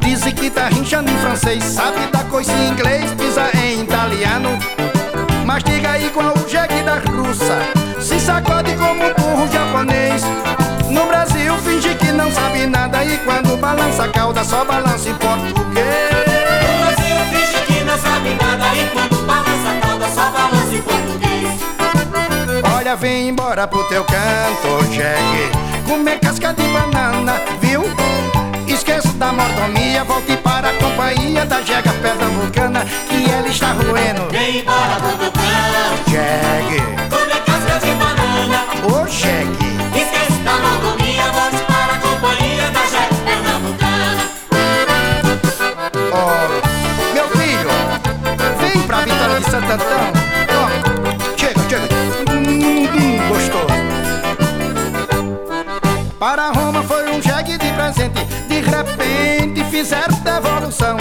Dizem que tá rinchando em francês. Sabe da coisa em inglês, pisa em italiano. Mas diga igual o jegue da russa Se sacode como um burro japonês. No Brasil finge que não sabe nada E quando balança a cauda só balança em português. No Brasil finge que não sabe nada e quando balança a cauda só balança em português. Olha, vem embora pro teu canto, jegue. Comer casca de banana, viu? Esqueça da mordomia, volte para a companhia da jega pernambucana Que ela está roendo. Vem embora pro teu canto, casca de banana. ô jegue Esquece da monotonia, volte para a companhia da jeca pernambucana. Ó, meu filho, vem pra Vitória de Santo Antão. Ó, chega, chega. Hum, hum, Gostoso. Para Roma foi um jegue de presente. De repente fizeram devolução.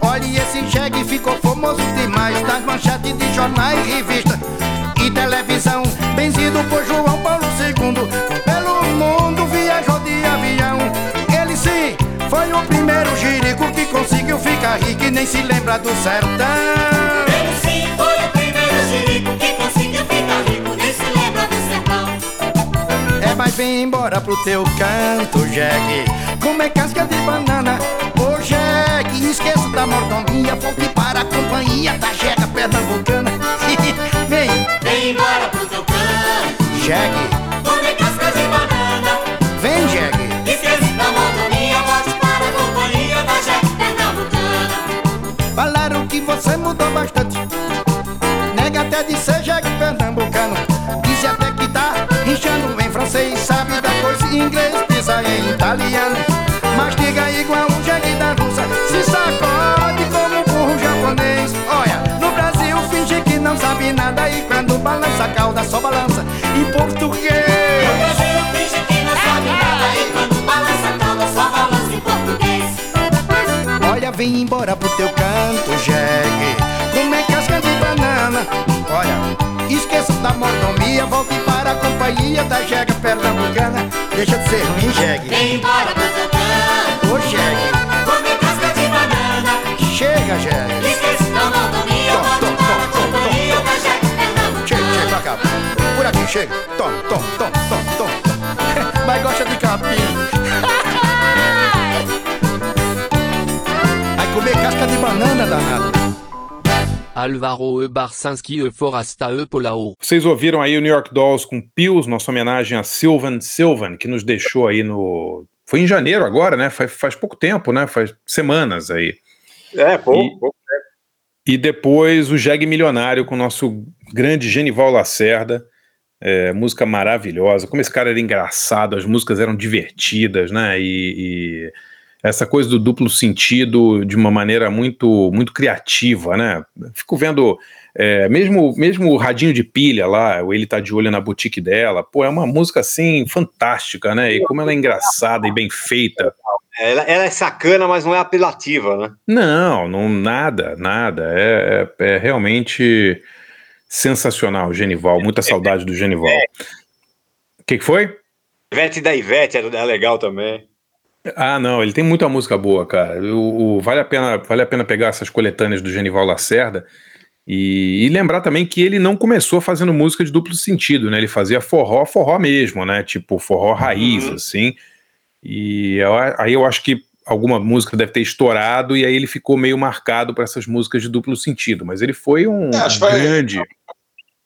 Olha, esse jegue ficou famoso demais. Das manchetes de jornais, revista e televisão. Benzido por João Paulo II Pelo mundo viajou de avião. Ele sim foi o primeiro jirico Que conseguiu ficar rico e nem se lembra do sertão. Ele sim foi o primeiro jirico que conseguiu ficar rico, nem se lembra do sertão. É, mas vem embora pro teu canto, jegue Comer casca de banana? Ô jegue, esqueça da mordomia Volte para a companhia da jega pernambucana Vem, embora pro teu canto, jegue, comer casca de banana. vem jegue. Esquece da monotonia, volte para a companhia da jeca pernambucana. Falaram que você mudou bastante. Nega até de ser jegue pernambucano. Disse até que tá rinchando em francês. Sabe da coisa em inglês, pisa em italiano. Mas diga igual um jegue da russa? Se sacode como um burro japonês. Olha, no Brasil finge que não sabe nada E quando balança a cauda só balança. Em português. O Brasil finge que não sabe nada. E quando balança a cauda só balança em português. Olha, vem embora pro teu canto, jegue. Comer casca de banana? Olha, esqueça da mordomia. Volte para a companhia da jega pernambucana. Deixa de ser ruim, jegue. Vem embora pro teu canto, Ô, jegue, comer casca de banana. chega, jegue Cá Por aqui, chega Tom, tom, tom, tom, tom Mas gosta de capim Vai comer casca de banana, danado E. Barcinski E. Forasta E. Polao. Vocês ouviram aí o New York Dolls com Pills, nossa homenagem a Sylvan Sylvan, que nos deixou aí no. Foi em janeiro agora, né? Faz, faz pouco tempo, né? Faz semanas aí. É, pouco, E- pouco. E depois o Jeg Milionário com o nosso grande Genival Lacerda. É, música maravilhosa. Como esse cara era engraçado, as músicas eram divertidas, né? E, e essa coisa do duplo sentido de uma maneira muito muito criativa, né? Fico vendo, é, mesmo, mesmo o radinho de pilha lá, o Ele Tá de Olho na Boutique dela, pô, é uma música assim fantástica, né? E como ela é engraçada e bem feita. Ela, ela é sacana, mas não é apelativa, né? Não, não nada, nada. É, é- é realmente sensacional, Genival. Muita saudade do Genival. O que, que foi? Ivete da Ivete é legal também. Ah, não, ele tem muita música boa, cara. O, o- vale, a pena, vale a pena pegar essas coletâneas do Genival Lacerda e, e lembrar também que ele não começou fazendo música de duplo sentido, né? Ele fazia forró, forró mesmo, né? Tipo forró raiz, assim. E eu aí eu acho que alguma música deve ter estourado e aí ele ficou meio marcado para essas músicas de duplo sentido. Mas ele foi um É, acho que foi- grande.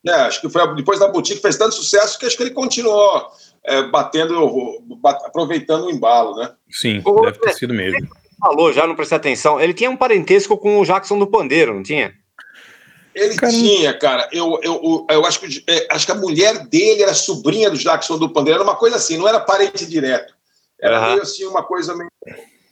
É, acho que foi depois da boutique fez tanto sucesso que acho que ele continuou é, batendo, bat- aproveitando o embalo, né? Sim, Ô, deve ter sido mesmo. Falou já, não prestei atenção. Ele tinha um parentesco com o Jackson do Pandeiro, não tinha? Ele tinha, cara, eu, eu, eu acho, que, é, acho que a mulher dele era sobrinha do Jackson do Pandeiro, era uma coisa assim, não era parente direto. Era Aham. meio assim, uma coisa meio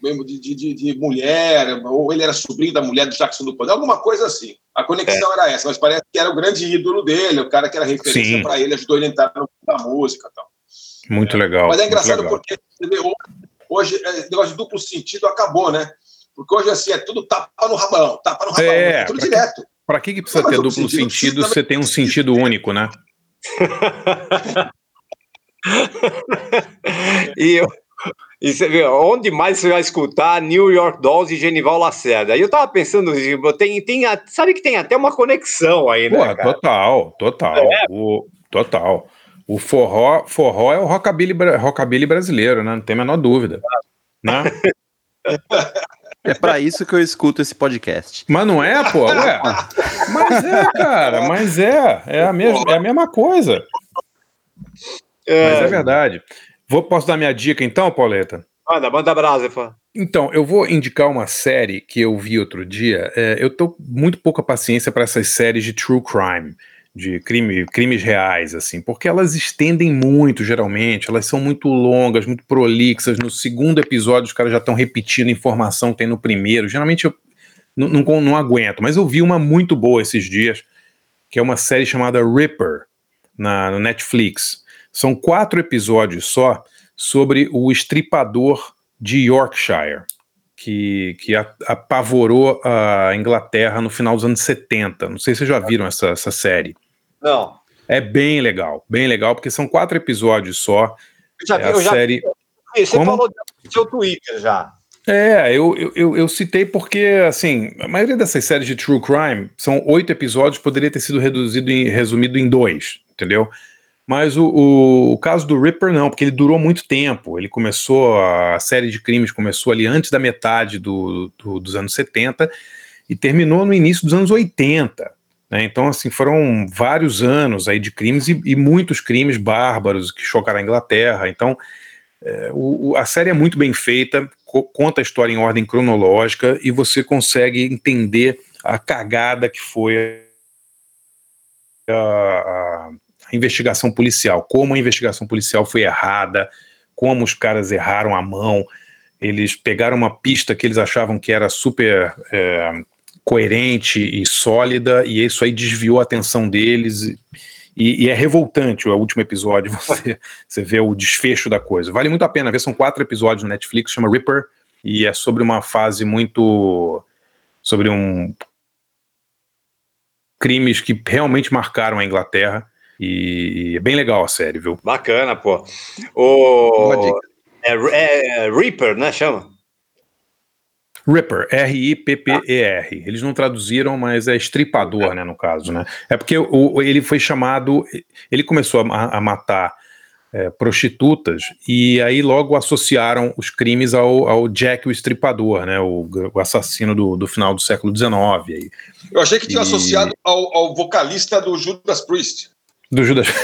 de, de, de- de mulher, ou ele era sobrinho da mulher do Jackson do Pandeiro, alguma coisa assim. A conexão era essa, mas parece que era o grande ídolo dele, o cara que era referência para ele, ajudou ele a entrar no mundo da música e tal. Muito legal. Mas é engraçado porque vê, hoje, hoje é, negócio de duplo sentido acabou, né? Porque hoje assim é tudo tapa no rabão, tapa no rabão, É, é tudo pra- direto. Pra que, que precisa Não, ter duplo duplo sentido sentido se você tem um sentido único, né? E, eu- e você vê, onde mais você vai escutar New York Dolls e Genival Lacerda? Aí eu tava pensando, tem, tem, a- sabe que tem até uma conexão aí, né? Pô, cara? total, total. É. O, total. O forró, forró é o rockabilly, rockabilly brasileiro, né? Não tem a menor dúvida. Né? É pra isso que eu escuto esse podcast. Mas não é, pô? Ué. Mas é, cara, mas é. É a mesma, é a mesma coisa. Mas é verdade. Vou, posso dar minha dica então, Pauleta? Manda, manda brasa, fã. Então, eu vou indicar uma série que eu vi outro dia. É, eu tô muito pouca paciência para essas séries de true crime, de crime, crimes reais, assim, porque elas estendem muito, geralmente, elas são muito longas, muito prolixas. No segundo episódio, os caras já estão repetindo informação que tem no primeiro. Geralmente eu não, não, não aguento, mas eu vi uma muito boa esses dias, que é uma série chamada Ripper, na, no Netflix. São quatro episódios só sobre o estripador de Yorkshire, que, que apavorou a Inglaterra no final dos anos 70. Não sei se vocês já viram essa, essa série. Não. É bem legal, bem legal, porque são quatro episódios só. Eu já é vi, a eu já série. vi. Você Como? falou do seu Twitter já. É, eu, eu- eu, eu citei porque, assim, a maioria dessas séries de true crime são oito episódios, poderia ter sido reduzido em, resumido em dois, entendeu? Mas o, o, o caso do Ripper não, porque ele durou muito tempo. Ele começou, a série de crimes começou ali antes da metade do, do- dos anos 70 e terminou no início dos anos 80. né? Então, assim, foram vários anos aí de crimes e, e muitos crimes bárbaros que chocaram a Inglaterra. Então, é, o- a série é muito bem feita, co- conta a história em ordem cronológica e você consegue entender a cagada que foi a, a- a investigação policial, como a investigação policial foi errada, como os caras erraram a mão. Eles pegaram uma pista que eles achavam que era super é, coerente e sólida, e isso aí desviou a atenção deles. E, e é revoltante o último episódio, você, você vê o desfecho da coisa. Vale muito a pena ver, são quatro episódios no Netflix, chama Ripper, e é sobre uma fase muito. sobre um. crimes que realmente marcaram a Inglaterra. E é bem legal a série, viu? Bacana, pô. O... Dica. É, é Reaper, né? Chama? Ripper, R-I-P-P-E-R. Eles não traduziram, mas é estripador, né, no caso, né? É porque o, o- ele foi chamado, ele começou a, a matar é, prostitutas e aí logo associaram os crimes ao, ao Jack o Estripador, né? O, o assassino do, do final do século XIX. Aí, Eu achei que tinha E- associado ao, ao vocalista do Judas Priest. Do Judas.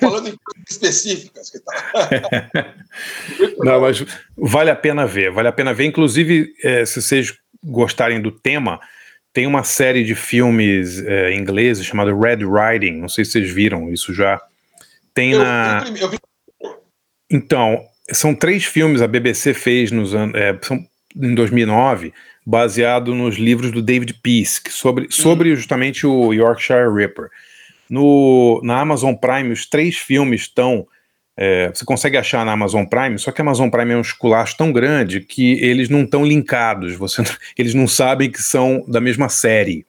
Falando em coisas específicas. Que tá. Não, mas vale a pena ver, vale a pena ver. Inclusive, eh, se vocês gostarem do tema, tem uma série de filmes eh, ingleses chamada Red Riding. Não sei se vocês viram isso já. Tem Eu, na. eu vi Então, são três filmes a BBC fez nos anos, é, são, em 2009, baseado nos livros do David Peace, sobre, sobre justamente o Yorkshire Ripper. No, na Amazon Prime, os três filmes estão. é, você consegue achar na Amazon Prime, só que a Amazon Prime é um esculacho tão grande que eles não estão linkados, você, eles não sabem que são da mesma série.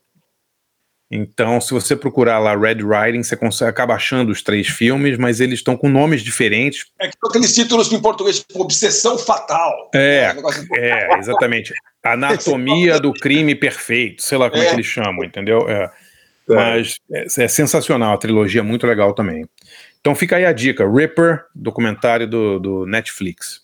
Então, se você procurar lá Red Riding, você consegue, acaba achando os três filmes, mas eles estão com nomes diferentes. É que são aqueles títulos em português, tipo Obsessão Fatal. É, um negócio- é, exatamente. Anatomia do crime perfeito, sei lá como é, É. que eles chamam, entendeu? É. Mas é, é sensacional, a trilogia é muito legal também. Então fica aí a dica: Ripper, documentário do, do Netflix.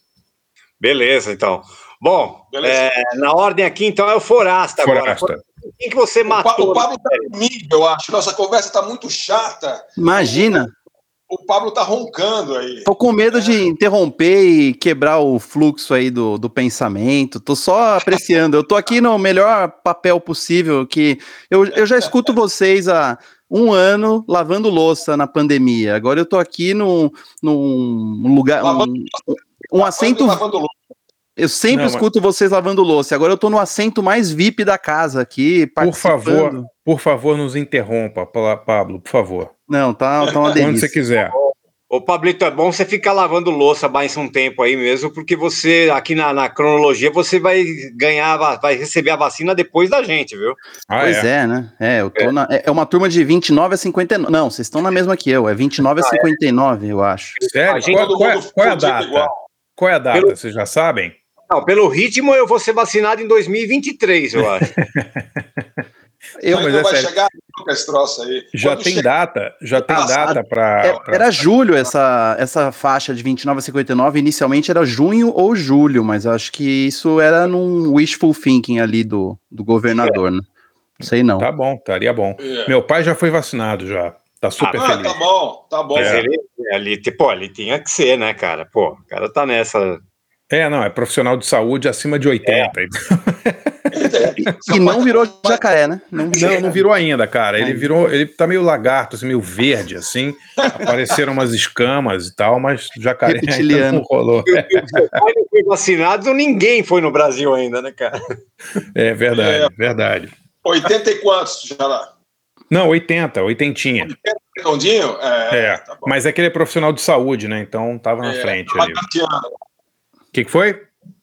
Beleza, então. Bom, é, na ordem aqui, então, é o Forasta, Forasta. agora. Quem que você O, Pa- matou? o Pablo tá comigo, eu acho. Nossa conversa está muito chata. Imagina. O Pablo tá roncando aí. Tô com medo de interromper e quebrar o fluxo aí do, do pensamento. Tô só apreciando. Eu tô aqui no melhor papel possível. Que eu, eu já escuto vocês há um ano lavando louça na pandemia. Agora eu tô aqui num, num lugar. Um, um assento. Lavando louça. Eu sempre Não, mas- escuto vocês lavando louça. Agora eu tô no assento mais VIP da casa aqui. Por favor, por favor, nos interrompa, Pa- Pablo, por favor. Não, tá, tá uma Quando delícia. você quiser. Ô, Pablito, é bom você ficar lavando louça mais um tempo aí mesmo, porque você, aqui na, na cronologia, você vai ganhar, va- vai receber a vacina depois da gente, viu? Ah, pois é. né? É, eu tô na. É é uma turma de 29 a 59. Não, vocês estão na mesma que eu. É 29 a 59, eu acho. Sério? A gente- Qual, qual é, qual é a data? igual. Qual é a data? Pelo- Vocês já sabem? Não, pelo ritmo, eu vou ser vacinado em 2023, eu acho. Eu, Mas mas é vai sério. chegar esse troço aí. Já Quando tem chegar- data? Já tem data para. É, era julho essa, essa faixa de 29 a 59. Inicialmente era junho ou julho, mas eu acho que isso era num wishful thinking ali do, do governador, né? Não sei não. Tá bom, estaria bom. É. Meu pai já foi vacinado já. Tá super Ah, feliz. tá bom, tá bom. Mas É. ele, ali, pô, ali tinha que ser, né, cara? Pô, o cara tá nessa. É, não, é profissional de saúde acima de 80. E não virou jacaré, né? Não virou. Não, não virou ainda, cara. Ele virou, ele tá meio lagarto, assim, meio verde, assim. Apareceram umas escamas e tal, mas jacaré ainda não rolou. O seu pai não foi vacinado, ninguém foi no Brasil ainda, né, cara? É verdade, verdade. 80 e quantos já lá? Não, 80, 80. Redondinho? É, É, tá mas é que ele é profissional de saúde, né? Então tava na É, frente tá ali. Que, que foi?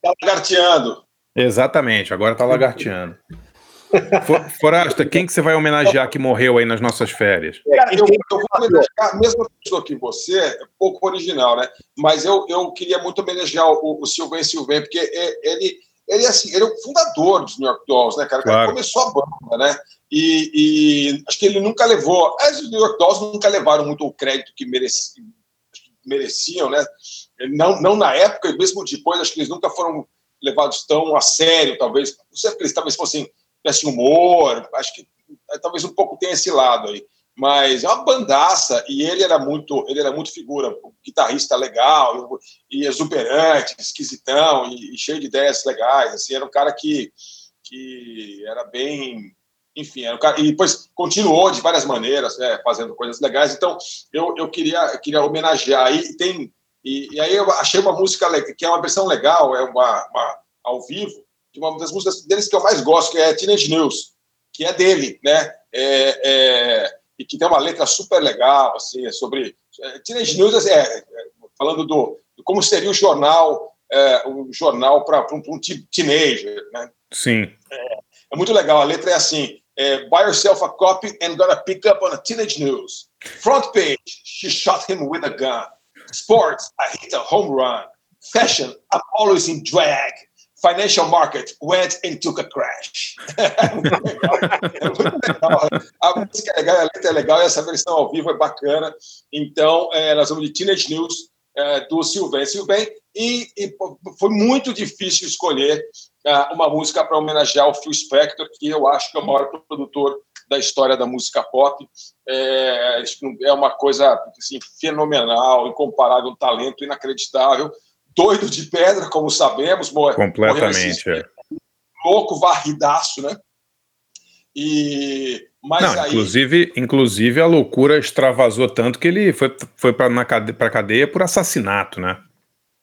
Tá lagarteando. Exatamente, agora tá lagarteando. For- Forasta, quem que você vai homenagear que morreu aí nas nossas férias? Cara, eu, eu vou homenagear a mesma pessoa que você, é pouco original, né? Mas eu, eu queria muito homenagear o, o Sylvain Sylvain, porque é- ele, ele, assim, ele é o fundador dos New York Dolls, né, cara? Claro. começou a banda, né? E, e acho que ele nunca levou. As New York Dolls nunca levaram muito o crédito que mereci- mereciam, né? Não, não na época, e mesmo depois, acho que eles nunca foram levados tão a sério, talvez. Não sei porque eles talvez fossem tivessem humor, acho que eh, talvez um pouco tenha esse lado aí. Mas é uma bandaça, e ele era muito, ele era muito figura, um guitarrista legal, e exuberante, esquisitão, e, e cheio de ideias legais. Assim, era um cara que, que era bem. Enfim, era um cara, e depois continuou de várias maneiras, né, fazendo coisas legais. Então, eu, eu, queria, eu queria homenagear. Aí tem. E, e aí eu achei uma música que é uma versão legal, é uma, uma ao vivo, de uma das músicas deles que eu mais gosto, que é Teenage News, que é dele, né? É, é, e que tem uma letra super legal, assim, é sobre. é, Teenage News é, é, falando do, do como seria o jornal, é, o jornal para um, um te- teenager, né? Sim. É muito legal. A letra é assim: é, Buy yourself a copy and gotta pick up on a teenage news. Front page: She shot him with a gun. Sports: I hit a home run. Fashion: I'm always in drag. Financial market went and took a crash. é. A música é legal, a letra é legal e essa versão ao vivo é bacana. Então, é, nós vamos de Teenage News é, do Sylvain Sylvain e, e foi muito difícil escolher ah, uma música para homenagear o Phil Spector, que eu acho que é o maior produtor da história da música pop. É, é uma coisa assim, fenomenal, incomparável, um talento inacreditável. Doido de pedra, como sabemos. morreu Completamente. é. Louco, varridaço, né? E, mas Não, aí. inclusive, inclusive a loucura extravasou tanto que ele foi, foi para na cade cadeia por assassinato, né?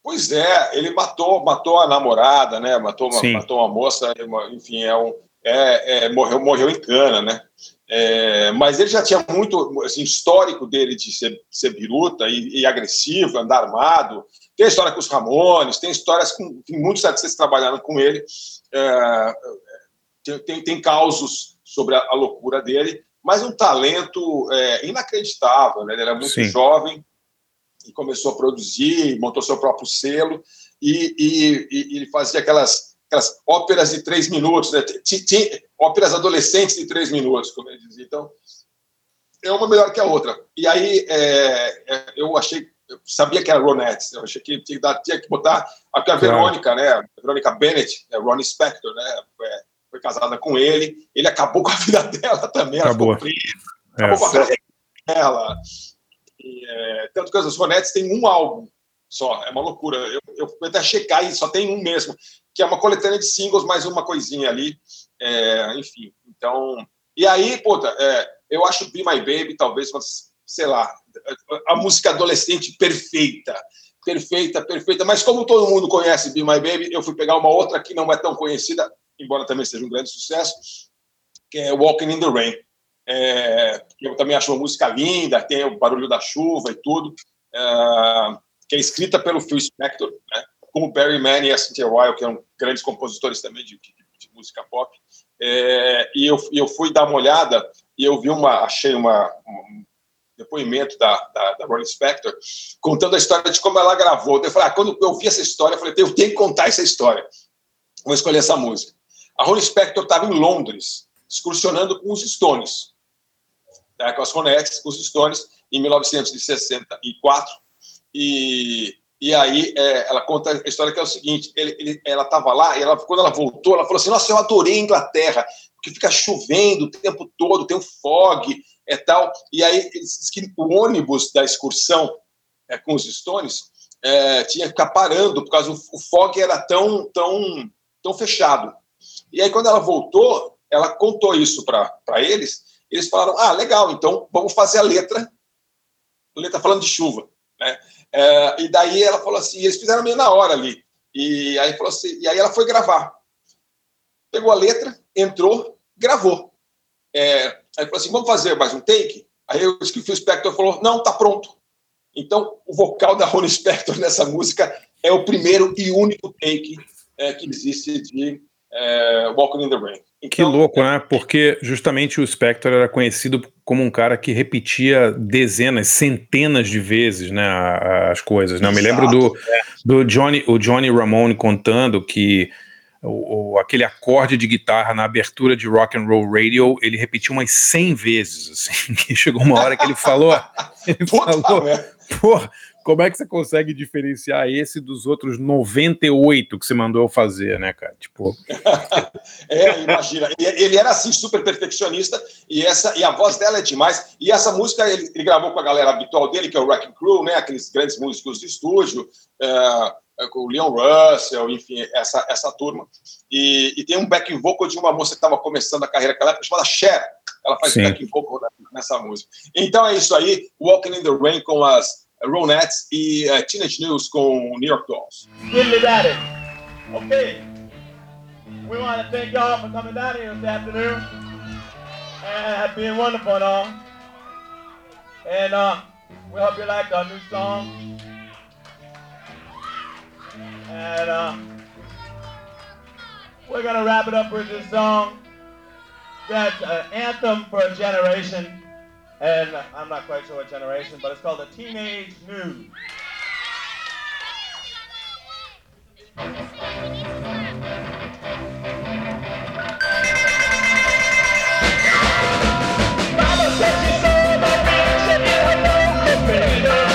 Pois é, ele matou, matou a namorada, né? Matou uma, Sim. matou uma moça, enfim, é um, é, é, morreu, morreu em cana, né? É, mas ele já tinha muito assim, histórico dele de ser, ser biruta e, e agressivo, andar armado. Tem história com os Ramones, tem histórias com tem muitos artistas que trabalharam com ele. É, tem, tem, tem causos sobre a, a loucura dele, mas um talento é, inacreditável, né? Ele era muito Sim. jovem e começou a produzir, montou seu próprio selo e, e- e- ele fazia aquelas, aquelas óperas de três minutos, né? Óperas adolescentes de três minutos, como ele dizia. Então, é uma melhor que a outra. E aí é, é, eu achei, eu sabia que era Ronettes, eu achei que tinha tinha que botar a Claro. Verônica, né? A Verônica Bennett, é, Ronnie Spector, né? Foi, foi casada com ele, ele acabou com a vida dela também, ela Acabou. ficou presa, É. acabou com a carreira dela. E, é, tanto que as Ronettes têm um álbum só, é uma loucura. Eu, eu fui até checar e só tem um mesmo, que é uma coletânea de singles, mais uma coisinha ali. É, enfim, então. E aí, puta, é, eu acho Be My Baby, talvez, sei lá, a música adolescente perfeita. Perfeita, perfeita. Mas como todo mundo conhece Be My Baby, eu fui pegar uma outra que não é tão conhecida, embora também seja um grande sucesso, que é Walking in the Rain. É, eu também acho uma música linda, tem o barulho da chuva e tudo, é, que é escrita pelo Phil Spector, né, com o Barry Mann e a Cynthia Weil, que são grandes compositores também de, de- de música pop. É, e eu, eu fui dar uma olhada e eu vi uma, achei uma, um depoimento da, da, da Ronnie Spector contando a história de como ela gravou. Eu falei, ah, quando eu vi essa história, eu falei, eu tenho que contar essa história. Vou escolher essa música. A Ronnie Spector estava em Londres, excursionando com os Stones, né, com as Ronettes, com os Stones, em 1964. E, e aí é, ela conta a história que é o seguinte: ele- ele- ela estava lá e ela, quando ela voltou, ela falou assim: Nossa, eu adorei a Inglaterra, porque fica chovendo o tempo todo, tem o fog e tal. E aí o ônibus da excursão é, com os Stones é, tinha que ficar parando, por causa o fog era tão, tão, tão fechado. E aí, quando ela voltou, ela contou isso para eles. Eles falaram: Ah, legal, então vamos fazer a letra. A letra falando de chuva. Né? É, e daí ela falou assim: eles fizeram meio na hora ali. E aí, falou assim, e aí ela foi gravar. Pegou a letra, entrou, gravou. É, aí falou assim: vamos fazer mais um take? Aí eu disse que o Phil Spector falou: não, tá pronto. Então, o vocal da Ronnie Spector nessa música é o primeiro e único take é, que existe de é, Walking in the Rain. Que louco, né? Porque justamente o Spector era conhecido como um cara que repetia dezenas, centenas de vezes, né, as coisas. Né? Eu me lembro do, do Johnny, o Johnny Ramone contando que o, o- aquele acorde de guitarra na abertura de Rock and Roll Radio ele repetiu umas 100 vezes, assim, que chegou uma hora que ele falou, ele falou, porra, como é que você consegue diferenciar esse dos outros 98 que você mandou eu fazer, né, cara? Tipo, É, imagina. Ele era assim, super perfeccionista, e, essa, e a voz dela é demais. E essa música ele, ele gravou com a galera habitual dele, que é o Wrecking Crew, né? Aqueles grandes músicos de estúdio, é, com o Leon Russell, enfim, essa, essa turma. E, e tem um back vocal de uma moça que estava começando a carreira naquela época, chamada Cher. Ela faz Sim. back vocal nessa música. Então é isso aí, Walking in the Rain com as Ronettes e eh, Teenage News com New York Dolls. Okay. We want to thank y'all for coming down here this afternoon and being wonderful and all. And uh, we hope you liked our new song. And uh, we're going to wrap it up with this song that's an anthem for a generation and I'm not quite sure what generation, but it's called a teenage nude. Mama said saw my face and you were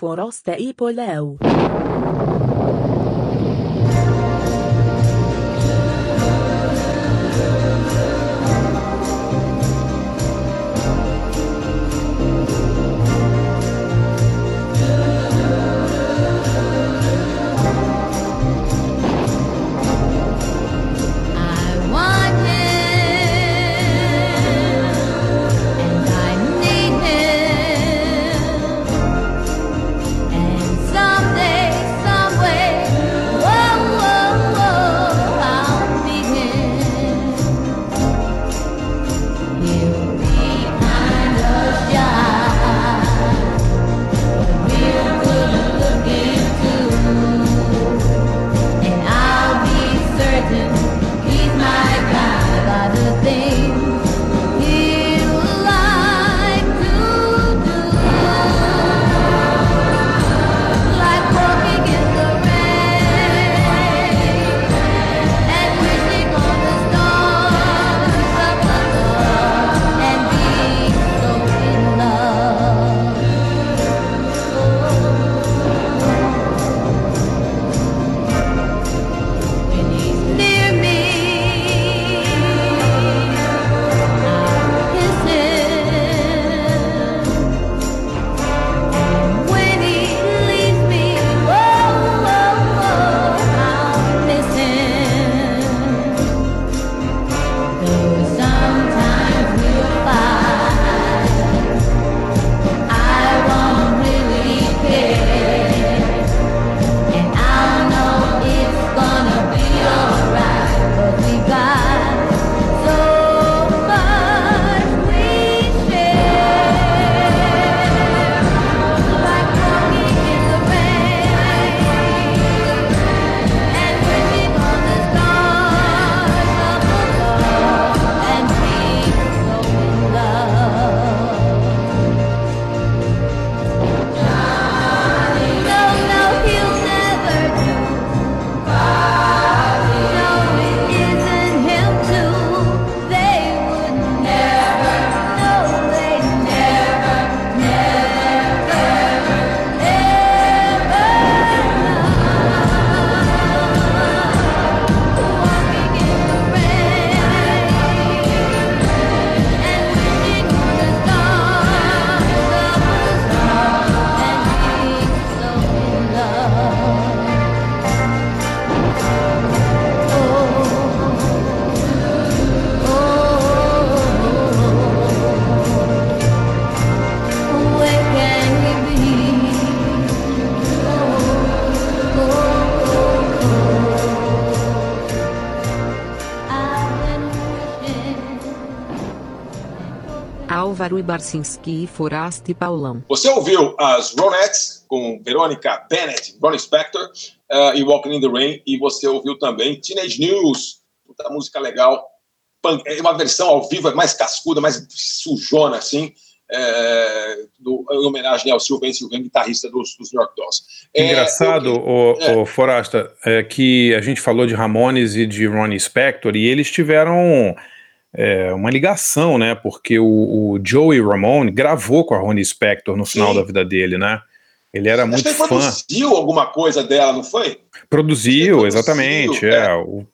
Poleu. I Álvaro Ibarcinski e Foraste Paulão. Você ouviu as Ronettes com Verônica Bennett, Ronnie Spector uh, e Walking in the Rain, e você ouviu também Teenage News, puta música legal. Punk- É uma versão ao vivo, é mais cascuda, mais sujona, assim, é, do, em homenagem ao Sylvain Sylvain, guitarrista dos, dos New York Dolls. É, Engraçado, eu- o, é. o Forasta, é que a gente falou de Ramones e de Ronnie Spector e eles tiveram é, uma ligação, né? Porque o, o Joey Ramone gravou com a Ronnie Spector no final Sim. da vida dele, né? Ele era Acho muito que ele fã. produziu alguma coisa dela, não foi? Produziu, exatamente. é. É, o-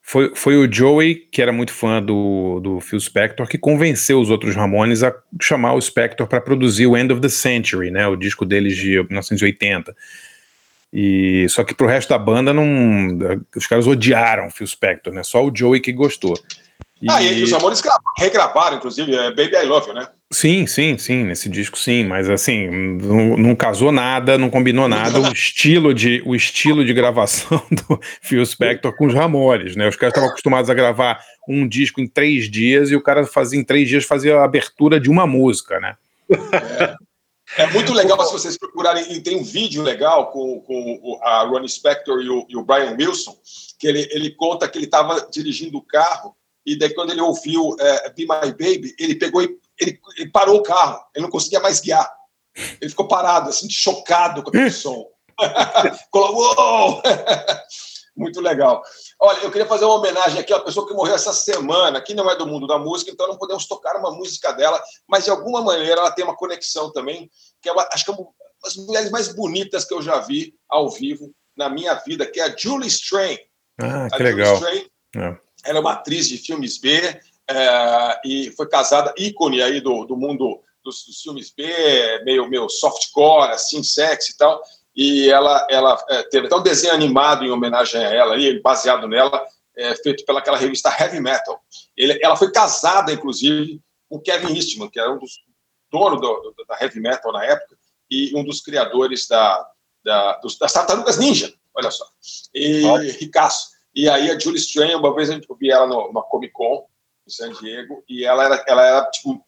foi, foi o Joey, que era muito fã do, do Phil Spector, que convenceu os outros Ramones a chamar o Spector para produzir o End of the Century, né? O disco deles de 1980. E só que pro resto da banda não, os caras odiaram o Phil Spector, né? Só o Joey que gostou. Ah, e os Amores gra- regravaram, inclusive, é Baby I Love You, né? Sim, sim, sim, nesse disco sim, mas assim, não, não casou nada, não combinou nada o estilo de o estilo de gravação do Phil Spector com os Ramones, né? Os caras estavam acostumados a gravar um disco em três dias e o cara fazia em três dias fazia a abertura de uma música, né? É muito legal se vocês procurarem, e tem um vídeo legal com, com a Ronnie Spector e o, e o Brian Wilson, que ele, ele conta que ele estava dirigindo o carro, e daí quando ele ouviu é, Be My Baby, ele pegou e ele, ele parou o carro, ele não conseguia mais guiar. Ele ficou parado, assim, chocado com aquele som. Colou, "Uou!" Muito legal. Olha, eu queria fazer uma homenagem aqui à pessoa que morreu essa semana, que não é do mundo da música, então não podemos tocar uma música dela, mas de alguma maneira ela tem uma conexão também, que é uma- acho que é um- das mulheres mais bonitas que eu já vi ao vivo na minha vida, que é a Julie Strain. Ah, A que Julie legal. Strain, É. ela é uma atriz de filmes B é, e foi casada, ícone aí do, do mundo dos, dos filmes B, meio, meio softcore, assim, sexy e tal. E ela, ela é, teve até um desenho animado em homenagem a ela, aí, baseado nela, é, feito pelaquela revista Heavy Metal. Ele- ela foi casada, inclusive, com Kevin Eastman, que era um dos donos do- do- da Heavy Metal na época e um dos criadores da, da, dos- das Tartarugas Ninja, olha só. E ricaço. E aí a Julie Strain, uma vez eu vi ela numa Comic Con em San Diego, e ela era, ela era tipo,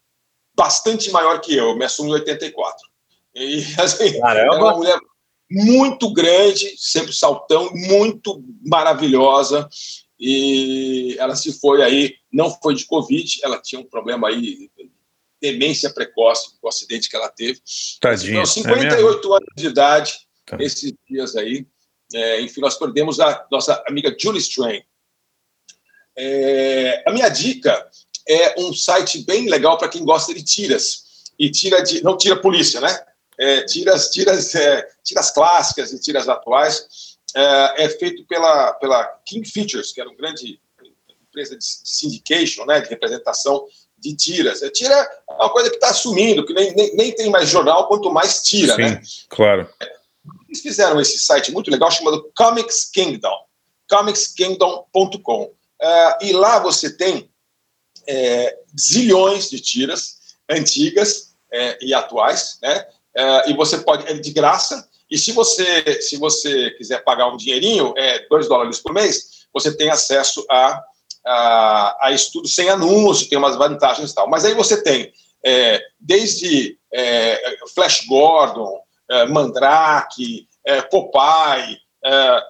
bastante maior que eu, eu me assumo em 84. E assim, Caramba. ela é uma mulher muito grande, sempre saltão, muito maravilhosa. E ela se foi aí, não foi de Covid, ela tinha um problema aí, demência precoce, o acidente que ela teve. Tadinha. Então, é 58 anos de idade, Tá. esses dias aí. É, enfim, nós perdemos a nossa amiga Julie Strain. É, a minha dica é um site bem legal para quem gosta de tiras. E tira de. Não tira polícia, né? É, tiras, tiras, é, tiras clássicas e tiras atuais. É, é feito pela, pela King Features, que era uma grande empresa de syndication, né, de representação de tiras. A tira é uma coisa que está sumindo, que nem, nem, nem tem mais jornal, quanto mais tira, Sim, né? claro. Eles fizeram esse site muito legal chamado Comics Kingdom, comicskingdom.com. Ah, e lá você tem é, zilhões de tiras antigas é, e atuais, né? E você pode é de graça. E se você se você quiser pagar um dinheirinho, é 2 dólares por mês, você tem acesso a, a, a estudo sem anúncio, tem umas vantagens e tal. Mas aí você tem é, desde Flash Gordon, é, Mandrake, é, Popeye, é,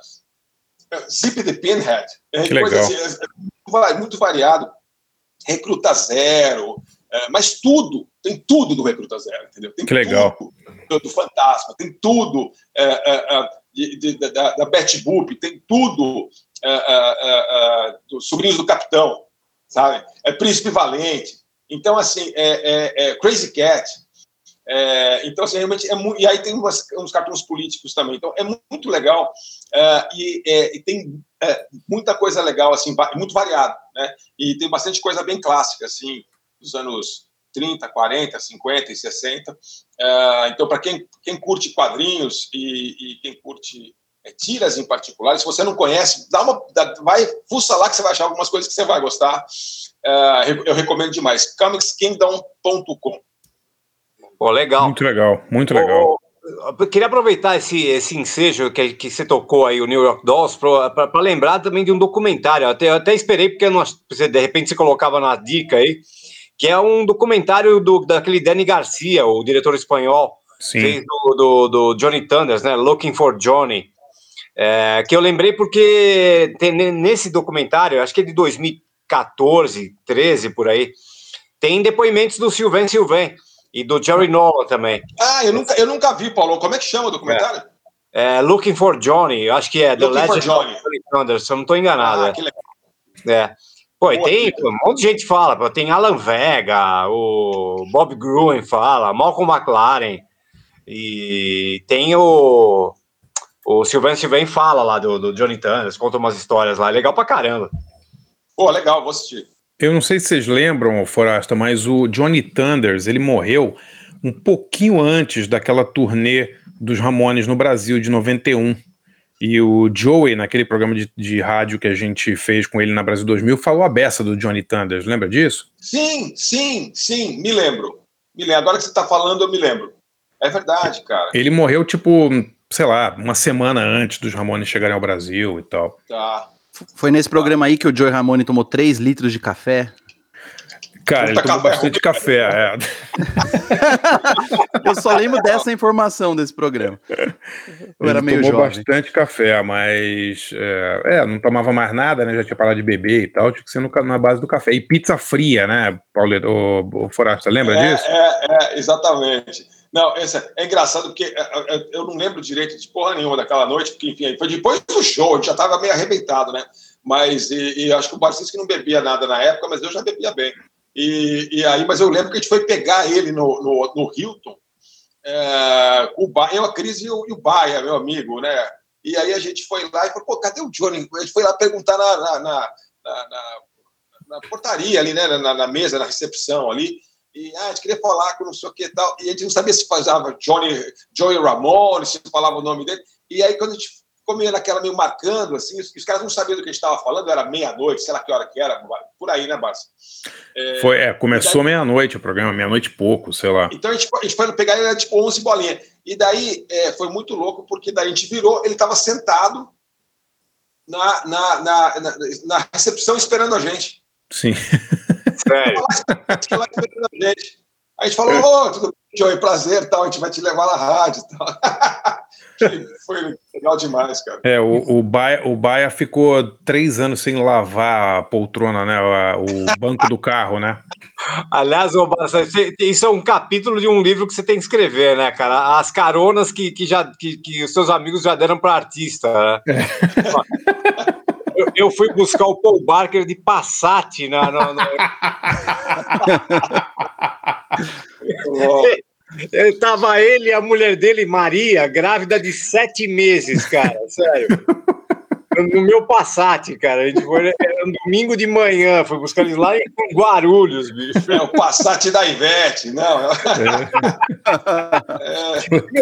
Zip the Pinhead, é, Que legal. assim, é, muito va- muito variado. Recruta Zero, é, mas tudo, tem tudo do Recruta Zero, entendeu? Tem Que legal. tudo do, do Fantasma, tem tudo é, é, é, de- de- da, da Betty Boop, tem tudo é, é, é, é, dos Sobrinhos do Capitão, sabe? É Príncipe Valente. Então, assim, é, é- é Crazy Cat. É, então, assim, realmente é muito. E aí tem umas, uns cartões políticos também. Então, é muito legal é, e, é, e tem é, muita coisa legal, assim, muito variado, né? E tem bastante coisa bem clássica, assim, dos anos 30, 40, 50 e 60. É, então, para quem, quem curte quadrinhos e, e quem curte é, tiras em particular, se você não conhece, dá uma, dá- vai, fuça lá que você vai achar algumas coisas que você vai gostar. Eu recomendo demais. comicskingdom.com. Pô, legal. Muito legal, muito legal. Eu queria aproveitar esse, esse ensejo que, que você tocou aí, o New York Dolls, para lembrar também de um documentário. Eu até, eu até esperei, porque não, você, de repente você colocava na dica aí, que é um documentário do, daquele Danny Garcia, o diretor espanhol, Sim. fez do, do, do Johnny Thunders, né? Looking for Johnny. É, que eu lembrei porque tem, ne- nesse documentário, acho que é de 2014, 13 por aí, tem depoimentos do Sylvain Sylvain e do Jerry Nolan também. Ah, eu nunca, eu nunca vi, Paulo. Como é que chama o documentário? É, Looking for Johnny, eu acho que é The Looking for Legend Johnny. of Johnny Thunders, se eu não estou enganado. Ah, é. que legal. É. Pô, Boa tem um monte de gente fala, tem Alan Vega, o Bob Gruen fala, Malcolm McLaren, e tem o, o Sylvain Sylvain fala lá do, do Johnny Thunders, conta umas histórias lá, é legal pra caramba. Pô, legal, vou assistir. Eu não sei se vocês lembram, Forasta, mas o Johnny Thunders, ele morreu um pouquinho antes daquela turnê dos Ramones no Brasil, de 91. E o Joey, naquele programa de, de rádio que a gente fez com ele na Brasil 2000, falou a beça do Johnny Thunders, lembra disso? Sim, sim, sim, me lembro. Me lembro. Agora que você está falando, eu me lembro. É verdade, cara. Ele morreu, tipo, sei lá, uma semana antes dos Ramones chegarem ao Brasil e tal. Tá. Foi nesse programa aí que o Joey Ramone tomou 3 litros de café. Cara, ele tomou café bastante café, é. Eu só lembro dessa informação desse programa. Eu era Ele meio tomou jovem. bastante café, mas é, é, não tomava mais nada, né? Já tinha parado de beber e tal, tinha que ser no, na base do café. E pizza fria, né, Paulo, o, o Forasta, lembra é, disso? É, é, exatamente. Não, esse é, é engraçado porque é, é, eu não lembro direito de porra nenhuma daquela noite, porque, enfim, foi depois do show, a gente já estava meio arrebentado, né? Mas, e, e acho que o Barcinski não bebia nada na época, mas eu já bebia bem. E, e aí, mas eu lembro que a gente foi pegar ele no, no, no Hilton, é, o Baia, eu, a Cris e o, e o Baia, meu amigo, né? E aí a gente foi lá e falou, pô, cadê o Johnny? A gente foi lá perguntar na, na, na- na- na portaria ali, né? Na, na mesa, na recepção ali. E ah, a gente queria falar com não sei o que e tal. E a gente não sabia se falava Johnny, Joey Ramone, se falava o nome dele. E aí, quando a gente ficou meio naquela, meio marcando, assim, os, os caras não sabiam do que a gente estava falando, era meia-noite, sei lá que hora que era, por aí, né, Barça? É, Foi, é, começou meia-noite o programa, meia-noite e pouco, sei lá. Então a gente, a gente foi pegar ele, era tipo 11 bolinha. E daí é, foi muito louco, porque daí a gente virou, ele estava sentado na, na, na, na, na recepção esperando a gente. Sim. Lá esperando a gente. Aí a gente falou, ô, tudo bem, Joey, prazer, tal, a gente vai te levar na rádio e tal. foi legal demais, cara. É, o, o, Baia, o Baia ficou três anos sem lavar a poltrona, né? O banco do carro, né? Aliás, você- isso é um capítulo de um livro que você tem que escrever, né, cara? As caronas que, que, já, que, que os seus amigos já deram para artista. Né? Eu, eu fui buscar o Paul Barker de Passat na. na- na- Ele tava ele e a mulher dele, Maria, grávida de sete meses, cara, sério. No meu Passat, cara. A gente foi, era um domingo de manhã, foi buscar eles lá em Guarulhos, bicho. É o Passat da Ivete, não.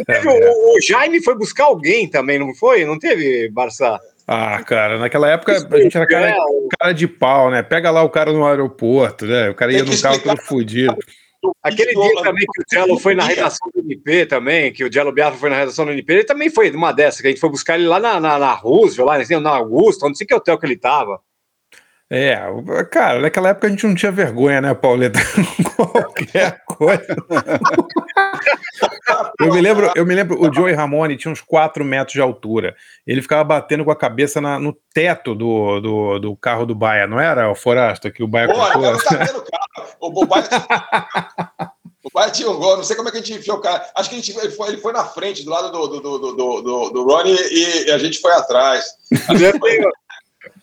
Teve o, o Jaime foi buscar alguém também, não foi? Não teve, Barça? Ah, cara, naquela época a gente era cara, cara de pau, né? Pega lá o cara no aeroporto, né? O cara ia no carro todo fudido. Aquele dia também que o Jello foi na redação do NP também, que o Jello Biafra foi na redação do NP, ele também foi uma dessas, que a gente foi buscar ele lá na, na, na Roosevelt, lá assim, na Augusta, não sei que hotel que ele tava. É, cara, naquela época a gente não tinha vergonha, né, Pauleta? Qualquer coisa. Eu me lembro, eu me lembro, o Joey Ramone tinha uns 4 metros de altura. Ele ficava batendo com a cabeça na- no teto do, do, do carro do Baia, não era, o Forasta, que o Baia tava batendo o carro. O Bobai o Bobai tinha um gol, não sei como é que a gente enfiou o cara. Acho que a gente, ele, foi, ele foi na frente, do lado do, do, do, do, do, do, do Ronnie, e a gente foi atrás.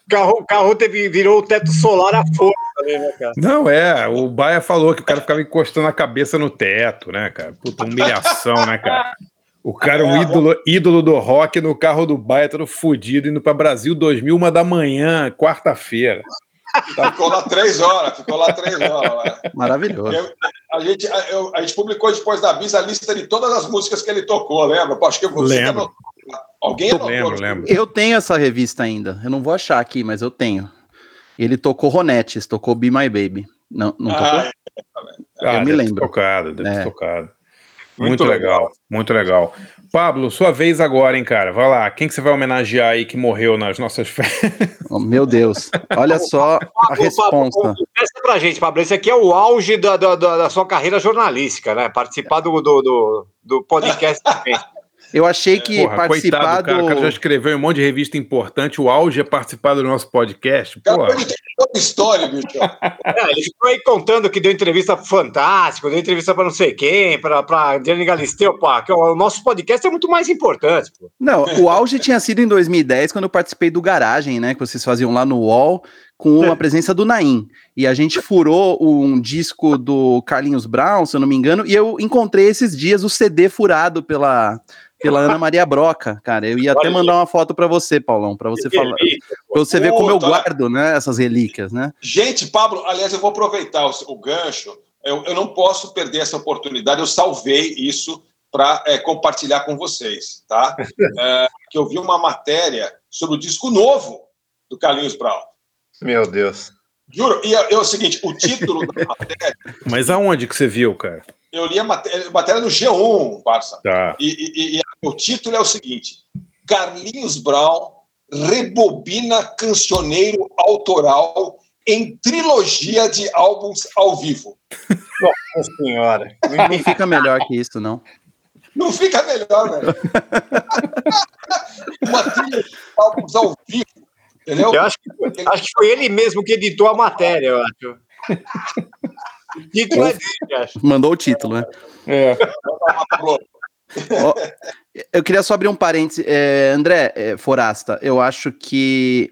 O carro, carro teve, virou o teto solar a força também, né, cara? Não, é, o Baia falou que o cara ficava encostando a cabeça no teto, né, cara? Puta humilhação, né, cara? O cara é um ídolo, ídolo do rock no carro do Baia, todo fudido, indo pra Brasil 2000, uma da manhã, quarta-feira. Ficou lá três horas, ficou lá três horas. lá. Maravilhoso. Eu- a, gente, a, eu- a gente publicou depois da Bis a lista de todas as músicas que ele tocou, lembra? Acho que você Lembro. Alguém anotou? Lembro, lembro. Eu tenho essa revista ainda. Eu não vou achar aqui, mas eu tenho. Ele tocou Ronettes, tocou Be My Baby. Não, não tocou? Ah, Ah, eu me deve ter lembro. tocado, deve ter É. tocado. Muito, legal, muito legal. Pablo, sua vez agora, hein, cara? Vai lá, quem que você vai homenagear aí que morreu nas nossas férias? Oh, meu Deus. Olha só a responsa. Essa pra gente, Pablo. Esse aqui é o auge da, da, da- sua carreira jornalística, né? Participar do, do, do, do podcast. Eu achei que Porra, participar coitado, cara, o cara já do. escreveu em um monte de revista importante, o auge é participar do nosso podcast. Pô, história, bicho. É, ele ficou aí contando que deu entrevista pro Fantástico, deu entrevista pra não sei quem, pra, pra Diane Galisteu, pô, que o nosso podcast é muito mais importante, pô. Não, o auge tinha sido em 2010, quando eu participei do Garagem, né? Que vocês faziam lá no UOL, com a presença do Naim. E a gente furou um disco do Carlinhos Brown, se eu não me engano, e eu encontrei esses dias o CD furado pela, pela Ana Maria Broca, cara. Eu ia até mandar uma foto pra você, Paulão, pra você Que falar. Pra você ver como eu guardo, né? Essas relíquias, né? Gente, Pablo, aliás, eu vou aproveitar o, o gancho. Eu, eu não posso perder essa oportunidade. Eu salvei isso para compartilhar com vocês, tá? É, que eu vi uma matéria sobre o disco novo do Carlinhos Brown. Meu Deus. Juro, e é, é o seguinte: o título da matéria, mas aonde que você viu, cara? Eu li a matéria, matéria no G1, Barça. Tá. E, e- e o título é o seguinte: Carlinhos Brown rebobina cancioneiro autoral em trilogia de álbuns ao vivo. Nossa senhora. Não fica melhor que isso, não. Não fica melhor, velho. Uma trilha de álbuns ao vivo. Entendeu? Eu acho que, acho que foi ele mesmo que editou a matéria, eu acho. O título é dele, eu acho. Mandou o título, né? É. Eu queria só abrir um parêntese. É, André é, Forasta, eu acho que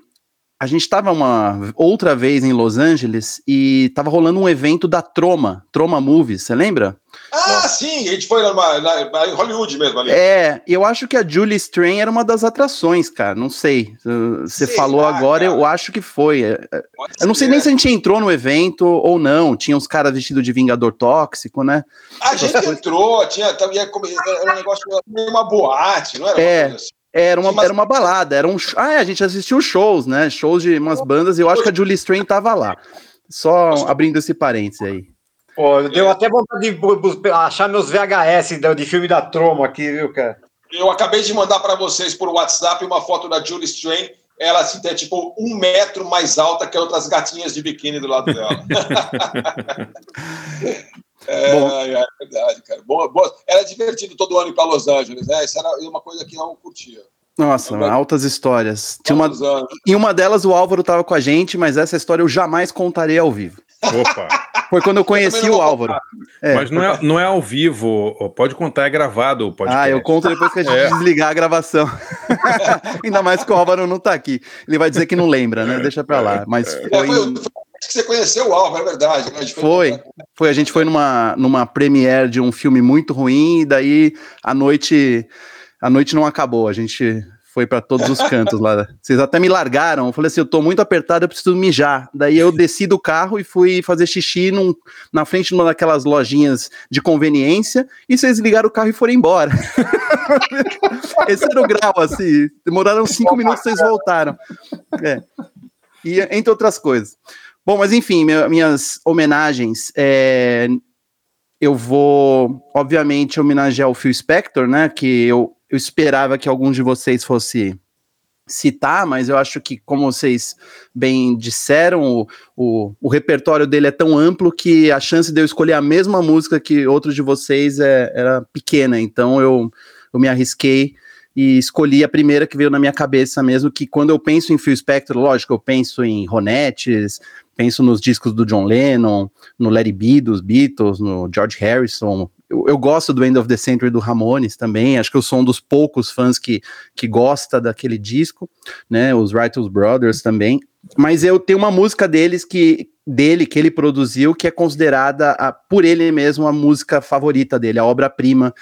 a gente estava uma outra vez em Los Angeles e tava rolando um evento da Troma, Troma Movies, você lembra? Ah, sim, a gente foi numa, na, na- em Hollywood mesmo ali. É, eu acho que a Julie Strain era uma das atrações, cara. Não sei. Você Sei falou lá, agora, cara. eu acho que foi. É, é, Eu não sei ser, nem é. se a gente entrou no evento ou não. Tinha uns caras vestidos de Vingador Tóxico, né? A gente entrou, tinha, era um negócio meio uma boate, não era? uma É, coisa assim? Era uma, era uma balada, era um. Ah, é, a gente assistiu shows, né? Shows de umas bandas e eu acho que a Julie Strain tava lá. Só abrindo esse parênteses aí. Pô, deu até vontade de achar meus VHS de, filme da Troma aqui, viu, cara? Eu acabei de mandar para vocês por WhatsApp uma foto da Julie Strain. Ela assim, é tipo um metro mais alta que outras gatinhas de biquíni do lado dela. é, Bom. é, é verdade, cara. Boa, boa. Era divertido todo ano ir para Los Angeles, né? Isso era uma coisa que eu curtia. Nossa, altas histórias. Tinha uma, em uma delas o Álvaro tava com a gente, mas essa história eu jamais contarei ao vivo. Opa. Foi quando eu conheci não o Álvaro. É, Mas não é, não é ao vivo, pode contar, é gravado o podcast. Ah, eu conto depois que a gente É. desligar a gravação. Ainda mais que o Álvaro não tá aqui. Ele vai dizer que não lembra, né? Deixa pra lá. Mas É, foi. foi, foi que você conheceu o Álvaro, é verdade. né? Gente Foi, foi. A gente foi numa, numa premiere de um filme muito ruim, e daí a noite, a noite não acabou. A gente foi pra todos os cantos lá. Vocês até me largaram. Eu falei assim: eu tô muito apertado, eu preciso mijar. Daí eu desci do carro e fui fazer xixi num, na frente de uma daquelas lojinhas de conveniência, e vocês ligaram o carro e foram embora. Esse era o grau, assim. Demoraram cinco minutos, vocês voltaram. É. E entre outras coisas. Bom, mas enfim, minhas homenagens. é, eu vou, obviamente, homenagear o Phil Spector, né? Que eu, eu esperava que alguns de vocês fosse citar, mas eu acho que, como vocês bem disseram, o, o, o repertório dele é tão amplo que a chance de eu escolher a mesma música que outros de vocês é, era pequena. Então eu, eu me arrisquei e escolhi a primeira que veio na minha cabeça mesmo, que quando eu penso em Phil Spector, lógico, eu penso em Ronettes, penso nos discos do John Lennon, no Larry B dos Beatles, no George Harrison. Eu, eu gosto do End of the Century do Ramones também, acho que eu sou um dos poucos fãs que, que gosta daquele disco, né, os Righteous Brothers também, mas eu tenho uma música deles que dele que ele produziu que é considerada a, por ele mesmo a música favorita dele, a obra-prima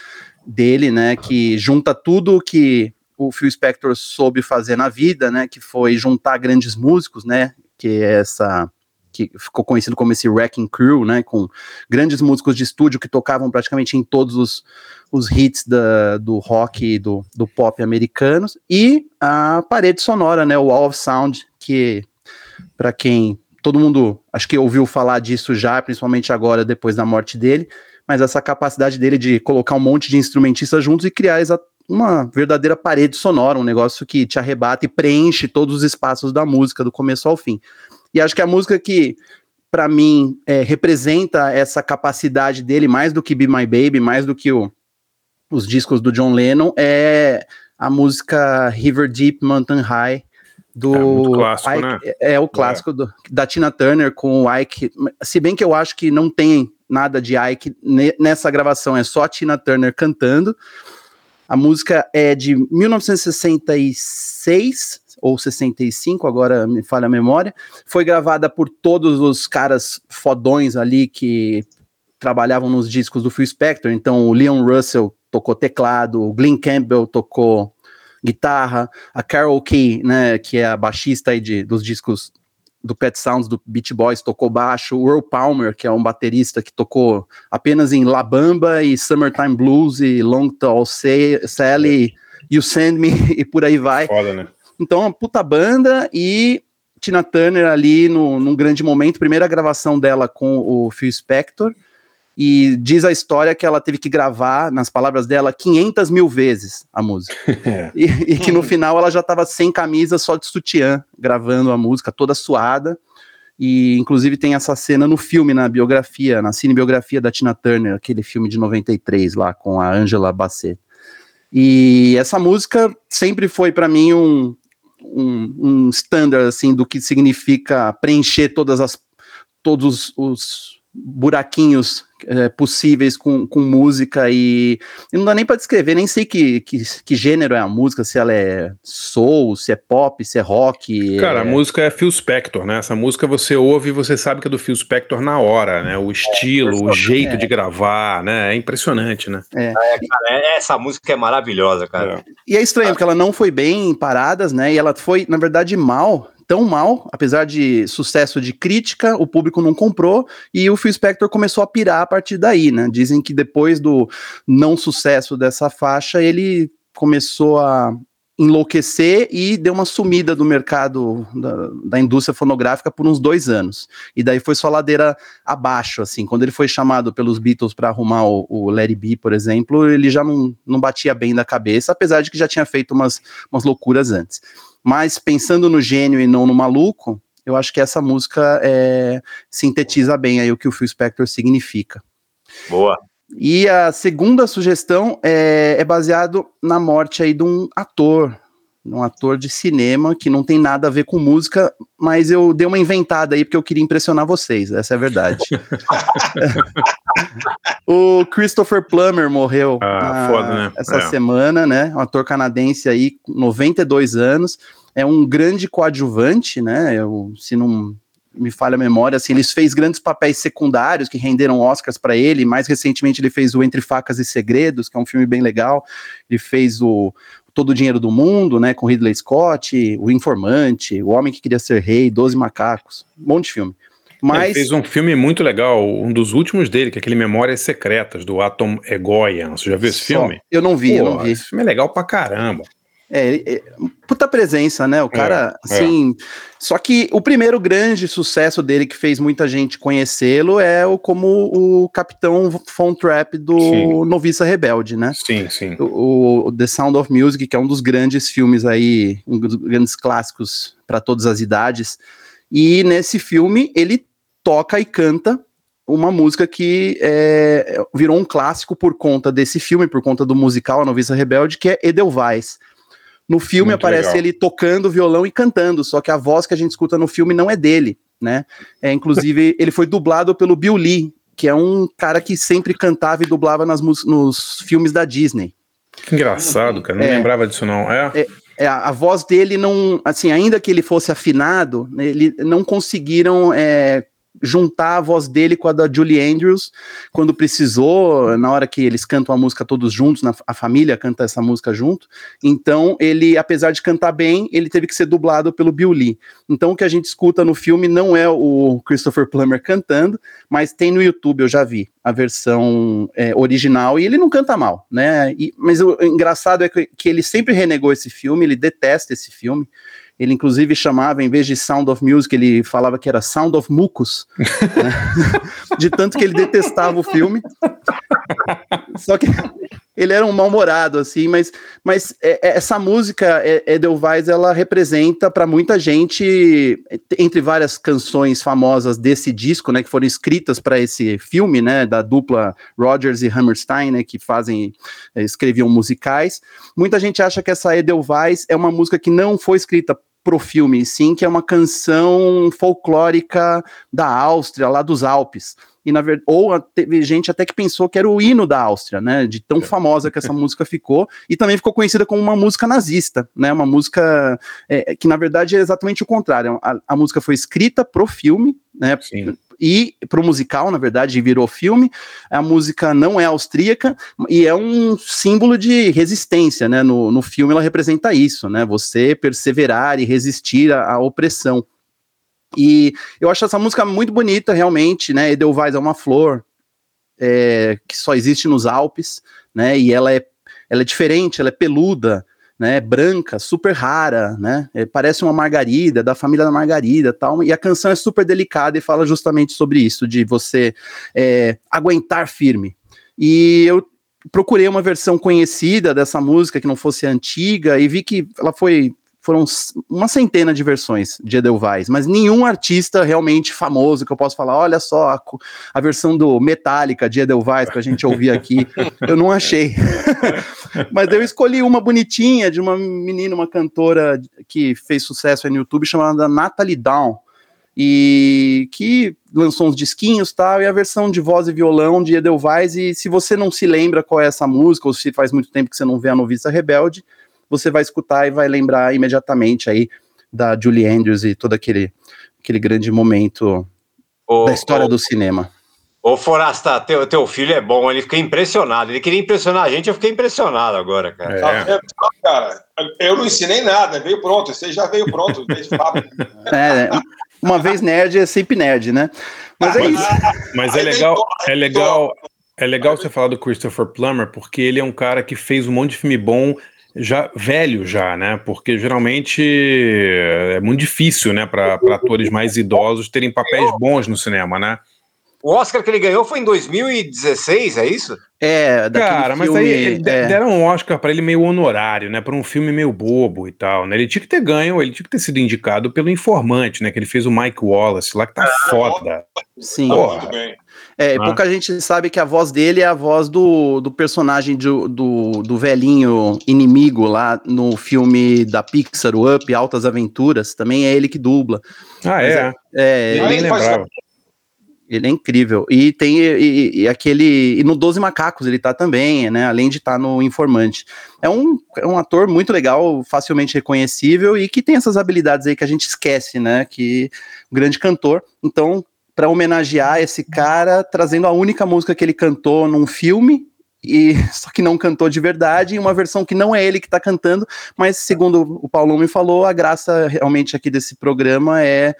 dele, né, que junta tudo o que o Phil Spector soube fazer na vida, né, que foi juntar grandes músicos, né, que é essa que ficou conhecido como esse Wrecking Crew, né, com grandes músicos de estúdio que tocavam praticamente em todos os, os hits da, do rock e do, do pop americanos, e a parede sonora, né, o Wall of Sound, que para quem todo mundo acho que ouviu falar disso já, principalmente agora depois da morte dele, mas essa capacidade dele de colocar um monte de instrumentistas juntos e criar uma verdadeira parede sonora, um negócio que te arrebata e preenche todos os espaços da música, do começo ao fim. E acho que a música que, para mim, é, representa essa capacidade dele, mais do que Be My Baby, mais do que o- os discos do John Lennon, é a música River Deep Mountain High, do É clássico, Ike- né? é, é o clássico do- da Tina Turner com o Ike. Se bem que eu acho que não tem nada de Ike ne- nessa gravação, é só a Tina Turner cantando. A música é de 1966 ou 65, agora me falha a memória. Foi gravada por todos os caras fodões ali que trabalhavam nos discos do Phil Spector. Então, o Leon Russell tocou teclado, o Glenn Campbell tocou guitarra, a Carol Key, né, que é a baixista aí de, dos discos do Pet Sounds, do Beach Boys, tocou baixo, o Earl Palmer, que é um baterista que tocou apenas em La Bamba e Summertime Blues e Long Tall Sa- Sally, You Send Me e por aí vai. Foda, né? Então, uma puta banda e Tina Turner ali no, num grande momento, primeira gravação dela com o Phil Spector, e diz a história que ela teve que gravar, nas palavras dela, 500 mil vezes a música. E, e que no final ela já estava sem camisa, só de sutiã, gravando a música, toda suada. E inclusive tem essa cena no filme, na biografia, na cinebiografia da Tina Turner, aquele filme de 93 lá com a Angela Bassett. E essa música sempre foi para mim um, um, um standard assim do que significa preencher todas as todos os buraquinhos é, possíveis com, com música e, e não dá nem para descrever, nem sei que, que, que, gênero é a música, se ela é soul, se é pop, se é rock. Cara, é... a música é Phil Spector, né? Essa música você ouve e você sabe que é do Phil Spector na hora, né? O estilo, é, o jeito de gravar, né? É impressionante, né? É. Cara, essa música é maravilhosa, cara. E é estranho, porque ela não foi bem em paradas, né? E ela foi, na verdade, mal tão mal, apesar de sucesso de crítica, o público não comprou e o Phil Spector começou a pirar a partir daí, né? Dizem que depois do não sucesso dessa faixa, ele começou a enlouquecer e deu uma sumida do mercado da, da, indústria fonográfica por uns dois anos. E daí foi só ladeira abaixo, assim. Quando ele foi chamado pelos Beatles para arrumar o, o Larry B, por exemplo, ele já não, não batia bem da cabeça, apesar de que já tinha feito umas, umas loucuras antes. Mas pensando no gênio e não no maluco, eu acho que essa música é, sintetiza bem aí o que o Phil Spector significa. Boa. E a segunda sugestão é, é baseado na morte aí de um ator, um ator de cinema que não tem nada a ver com música, mas eu dei uma inventada aí porque eu queria impressionar vocês, essa é a verdade. o Christopher Plummer morreu ah, foda, né? essa é. semana, né? Um ator canadense aí, 92 anos, é um grande coadjuvante, né? Eu, se não me falha a memória, assim, ele fez grandes papéis secundários que renderam Oscars para ele. Mais recentemente, ele fez o Entre Facas e Segredos, que é um filme bem legal. Ele fez o Todo o Dinheiro do Mundo, né, com Ridley Scott, O Informante, O Homem que Queria Ser Rei, Doze Macacos, um monte de filme. Mas... Ele fez um filme muito legal, um dos últimos dele, que é aquele Memórias Secretas, do Atom Egoyan. Você já viu esse Só, filme? Eu não vi, Pô, eu não vi. Esse filme é legal pra caramba. É, é, puta presença, né? O é, cara, é, assim. É. Só que o primeiro grande sucesso dele, que fez muita gente conhecê-lo, é o como o capitão Von Trap do sim. Noviça Rebelde, né? Sim, sim. O, o, The Sound of Music, que é um dos grandes filmes aí, um dos grandes clássicos para todas as idades. E nesse filme ele toca e canta uma música que é, virou um clássico por conta desse filme, por conta do musical A Noviça Rebelde, que é Edelweiss. No filme Muito aparece legal. ele tocando violão e cantando, só que a voz que a gente escuta no filme não é dele, né? É, inclusive, ele foi dublado pelo Bill Lee, que é um cara que sempre cantava e dublava nas, nos filmes da Disney. Que engraçado, cara. Não é, lembrava disso, não. É? é, é a, voz dele não. Assim, ainda que ele fosse afinado, ele não conseguiram é, juntar a voz dele com a da Julie Andrews quando precisou, na hora que eles cantam a música todos juntos, na, a família canta essa música junto. Então, ele, apesar de cantar bem, ele teve que ser dublado pelo Bill Lee. Então, o que a gente escuta no filme não é o Christopher Plummer cantando, mas tem no YouTube, eu já vi a versão é, original e ele não canta mal, né? E, mas o engraçado é que, que ele sempre renegou esse filme, ele detesta esse filme. Ele, inclusive, chamava, em vez de Sound of Music, ele falava que era Sound of Mucus, né? de tanto que ele detestava o filme. Só que ele era um mal-humorado, assim, mas, mas é, é essa música, é, Edelweiss, ela representa para muita gente, entre várias canções famosas desse disco, né, que foram escritas para esse filme, né, da dupla Rogers e Hammerstein, né, que fazem, escreviam musicais. Muita gente acha que essa Edelweiss é uma música que não foi escrita pro filme, sim, que é uma canção folclórica da Áustria, lá dos Alpes. E na verdade, ou teve gente até que pensou que era o hino da Áustria, né? De tão famosa que essa música ficou, e também ficou conhecida como uma música nazista, né? Uma música é, que na verdade é exatamente o contrário. A, a música foi escrita pro filme, né? Sim e para o musical, na verdade, virou filme. A música não é austríaca e é um símbolo de resistência, né? No, no filme ela representa isso, né? Você perseverar e resistir à, à opressão. E eu acho essa música muito bonita, realmente, né? Edelweiss é uma flor é, que só existe nos Alpes, né? E ela é, ela é diferente, ela é peluda, né, branca, super rara, né, é, parece uma margarida, da família da margarida tal, e a canção é super delicada e fala justamente sobre isso, de você é, aguentar firme. E eu procurei uma versão conhecida dessa música, que não fosse antiga, e vi que ela foi foram uma centena de versões de Edelweiss, mas nenhum artista realmente famoso que eu posso falar, olha só a, a versão do Metallica de Edelweiss para a gente ouvir aqui, eu não achei. mas eu escolhi uma bonitinha de uma menina, uma cantora que fez sucesso aí no YouTube chamada Natalie Down. e que lançou uns disquinhos e tal, e a versão de voz e violão de Edelweiss, e se você não se lembra qual é essa música, ou se faz muito tempo que você não vê a Noviça Rebelde, você vai escutar e vai lembrar imediatamente aí da Julie Andrews e todo aquele, aquele grande momento Ô, da história ô, do cinema. Ô, Forasta, teu, teu filho é bom, ele fica impressionado. Ele queria impressionar a gente, eu fiquei impressionado agora, cara. Tá vendo? Cara, eu não ensinei nada, veio pronto. Você já veio pronto. desde fábrica. É, uma vez nerd é sempre nerd, né? Mas é isso. Mas é legal, é legal, é legal você falar do Christopher Plummer, porque ele é um cara que fez um monte de filme bom já velho já, né? Porque geralmente é muito difícil, né, para atores mais idosos terem papéis bons no cinema, né? O Oscar que ele ganhou foi em 2016, é isso? É, Cara, mas aí ele de- deram um Oscar pra ele meio honorário, né? Pra um filme meio bobo e tal, né? Ele tinha que ter ganho, ele tinha que ter sido indicado pelo Informante, né? Que ele fez o Mike Wallace lá, que tá foda. Sim. Porra. É, Ah. pouca gente sabe que a voz dele é a voz do, do personagem do, do, do velhinho inimigo lá no filme da Pixar, o Up, Altas Aventuras, também é ele que dubla. Ah, Mas é? é, Eu nem lembrava. Ele é incrível. E tem e, e- aquele. E no Doze Macacos ele tá também, né? Além de estar no Informante. É um, é um ator muito legal, facilmente reconhecível e que tem essas habilidades aí que a gente esquece, né? Que um grande cantor. Então, para homenagear esse cara, trazendo a única música que ele cantou num filme. E só que não cantou de verdade, e uma versão que não é ele que tá cantando, mas segundo o Paulão me falou, a graça realmente aqui desse programa é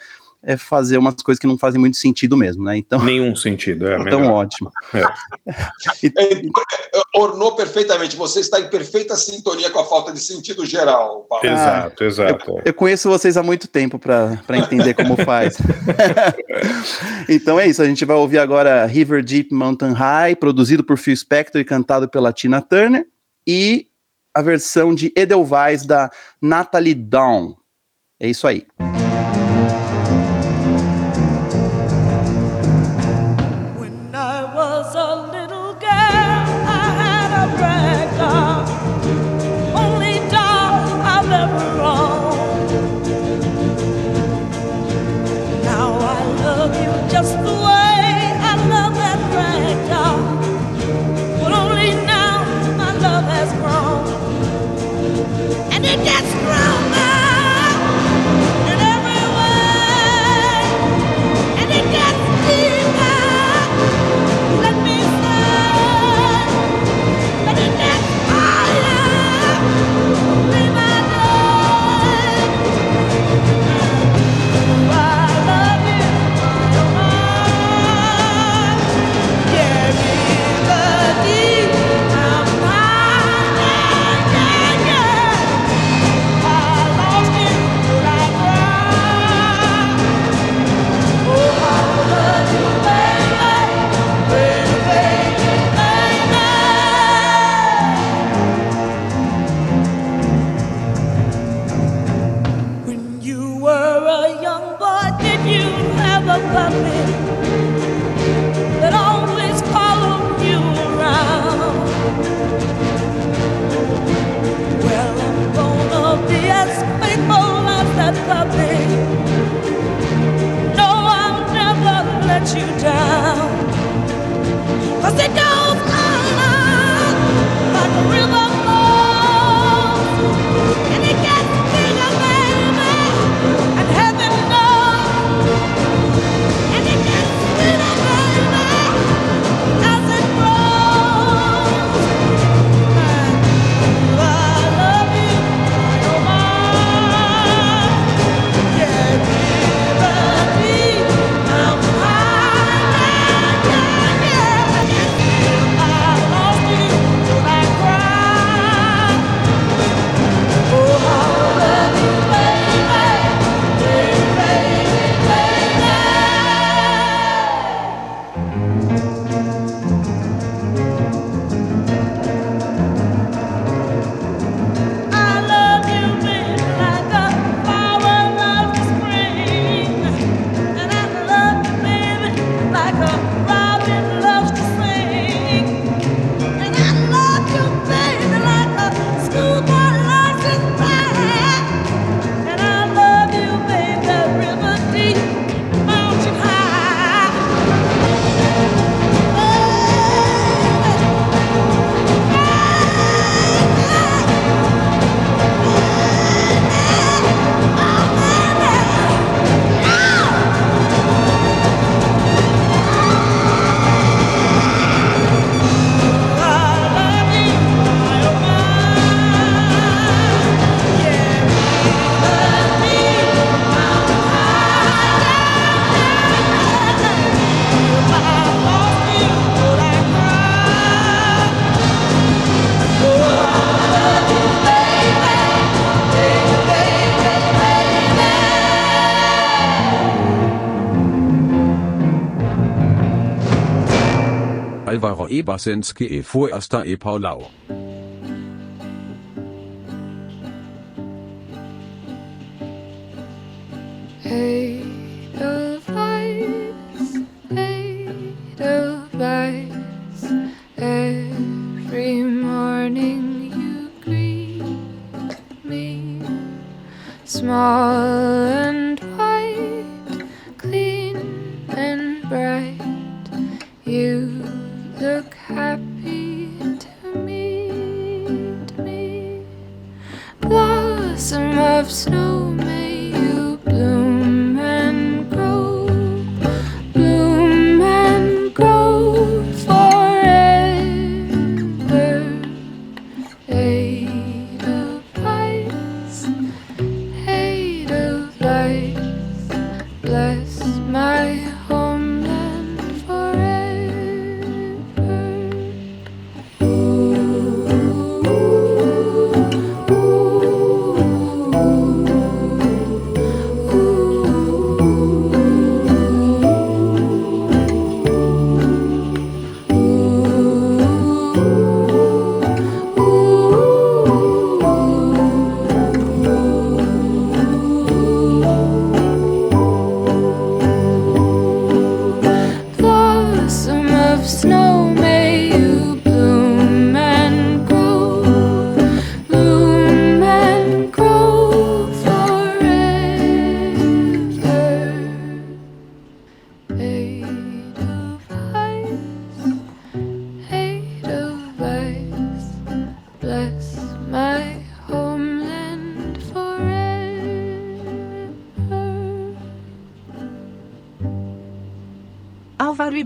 é fazer umas coisas que não fazem muito sentido mesmo, né? Então, Nenhum sentido, é. então melhor. ótimo. Ornou perfeitamente. Você está em perfeita sintonia com a falta de sentido geral, Paulo. Exato, exato. Eu conheço vocês há muito tempo para entender como faz. então é isso, a gente vai ouvir agora River Deep Mountain High, produzido por Phil Spector e cantado pela Tina Turner, e a versão de Edelweiss da Natalie Dawn. É isso aí. e Basenski e Foasta e paulau.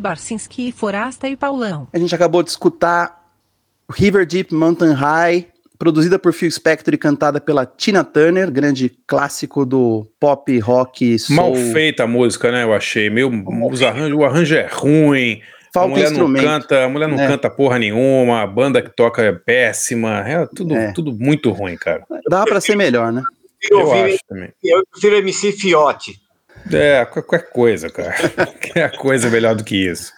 Álvaro Ibarcinski, Forasta e Paulão. A gente acabou de escutar River Deep Mountain High, produzida por Phil Spector e cantada pela Tina Turner, grande clássico do pop rock soul. Mal feita a música, né? Eu achei. Meio, os arranjos, o arranjo é ruim. Falta a mulher não instrumento. canta, a mulher não É. canta porra nenhuma, a banda que toca é péssima, é tudo, tudo muito ruim, cara. Dava pra ser melhor, né? Eu, Eu prefiro- acho também. eu prefiro MC Fiote. É, qualquer coisa, cara. Qualquer coisa melhor do que isso.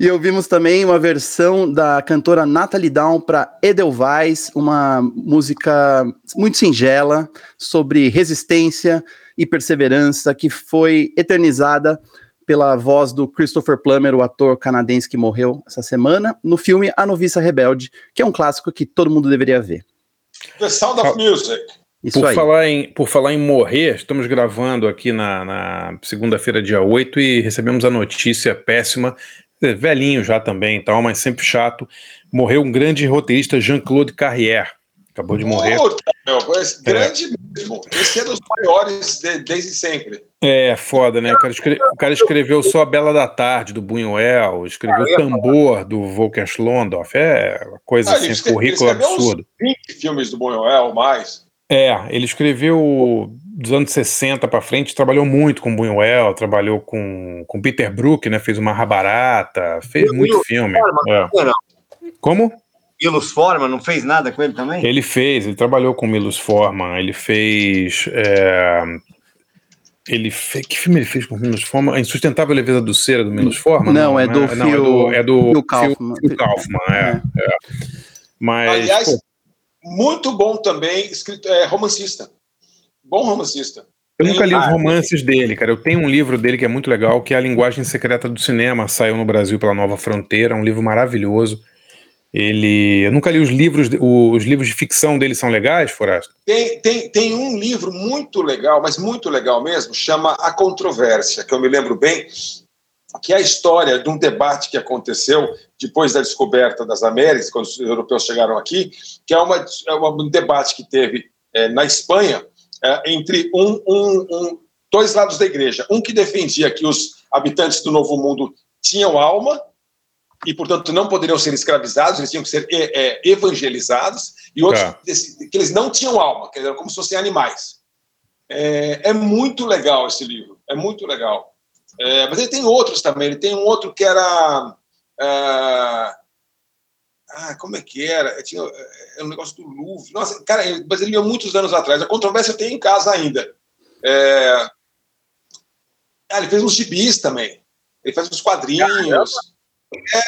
E ouvimos também uma versão da cantora Natalie Down para Edelweiss, uma música muito singela sobre resistência e perseverança que foi eternizada pela voz do Christopher Plummer, o ator canadense que morreu essa semana, no filme A Noviça Rebelde, que é um clássico que todo mundo deveria ver. The Sound of Music. Isso por, aí. Falar em, por falar em morrer, estamos gravando aqui na, na segunda-feira, dia 8, e recebemos a notícia péssima, é, velhinho já também e tal, mas sempre chato. Morreu um grande roteirista, Jean-Claude Carrière. Acabou de morrer. Puta, meu, esse grande mesmo. Esse é dos maiores de- desde sempre. É, foda, né? O cara, escre- o cara escreveu só A Bela da Tarde, do Buñuel, escreveu Ah, Tambor, do Volker Schlondorf. É uma coisa Ah, assim, currículo absurdo. 20 filmes do Buñuel mais. É, ele escreveu dos anos 60 para frente, trabalhou muito com Buñuel, trabalhou com, com Peter Brook, né? Fez uma Barata, fez o muito filme. Forman, é. não, não. Como? Milos Forman não fez nada com ele também? Ele fez, ele trabalhou com Milos Forman, ele fez. é, ele fez. Que filme ele fez com Milos Forman? A Insustentável Leveza do Cera, do Milos Forman? Não, é do não, é Phil- do, é do Phil Kaufman. Phil Kaufman, é, é. Mas. Aliás, pô, muito bom também, escrito, é, romancista. Bom romancista. Eu nunca li os Ah, romances dele, cara. Eu tenho um livro dele que é muito legal, que é A Linguagem Secreta do Cinema, saiu no Brasil pela Nova Fronteira, um livro maravilhoso. Ele, eu nunca li os livros, de- os livros de ficção dele são legais, Forasta? Tem, tem, tem um livro muito legal, mas muito legal mesmo, chama A Controvérsia, que eu me lembro bem, que é a história de um debate que aconteceu depois da descoberta das Américas, quando os europeus chegaram aqui, que é, uma, é um debate que teve eh, na Espanha eh, entre um, um- um- dois lados da igreja. Um que defendia que os habitantes do Novo Mundo tinham alma e, portanto, não poderiam ser escravizados, eles tinham que ser eh, eh, evangelizados, e outros Tá. desse- que eles não tinham alma, que eram como se fossem animais. É, é muito legal esse livro, é muito legal. É, mas ele tem outros também. Ele tem um outro que era. ah, ah, como é que era? Tinha é um negócio do Louvre. Nossa, cara, mas ele leu muitos anos atrás. A controvérsia eu tenho em casa ainda. É, ah, ele fez uns gibis também. Ele faz uns quadrinhos.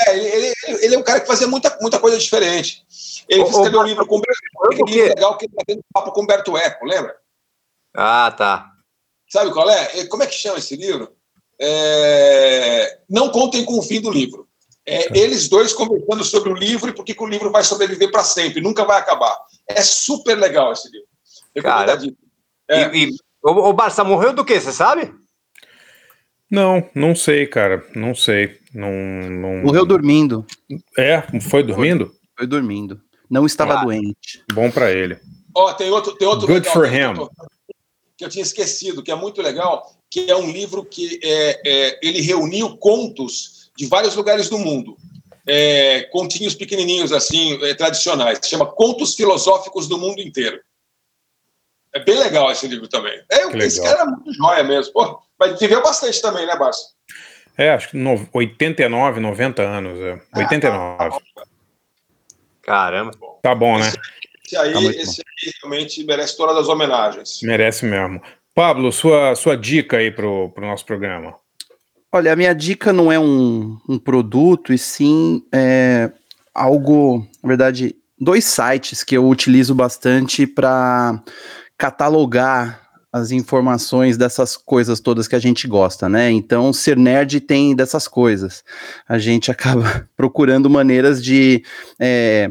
É, ele, ele- ele é um cara que fazia muita, muita coisa diferente. Ele Ô, escreveu ô, um livro com o quê? livro legal que ele tá tendo papo com Humberto Eco, lembra? Ah, tá. Sabe qual é? É, Como é que chama esse livro? É, Não contem com o fim do livro. É, eles dois conversando sobre o livro e por que que o livro vai sobreviver para sempre, nunca vai acabar. É super legal esse livro. Cara, Recomendadíssimo. E, e, ô, ô, Barça, morreu do quê? Você sabe? Não, não sei, cara. Não sei. Não, não... Morreu dormindo. É? Foi dormindo? Foi dormindo. Não estava Ah. doente. Bom pra ele. Ó, tem outro, tem outro Good legal for que eu him. tô- que eu tinha esquecido, que é muito legal, que é um livro que é, é, ele reuniu contos de vários lugares do mundo. É, continhos pequenininhos, assim, é, tradicionais. Se chama Contos Filosóficos do Mundo Inteiro. É bem legal esse livro também. É, Que esse legal. cara é muito joia mesmo. Pô, mas viveu bastante também, né, Barça? É, acho que no, 89, 90 anos. É. 89. Caramba. Tá bom, né? Esse aí, Tá esse aí realmente merece todas as homenagens. Merece mesmo. Pablo, sua, sua dica aí pro, pro nosso programa. Olha, a minha dica não é um, um produto, e sim é, algo, na verdade, dois sites que eu utilizo bastante para catalogar as informações dessas coisas todas que a gente gosta, né? Então, ser nerd tem dessas coisas. A gente acaba procurando maneiras de é,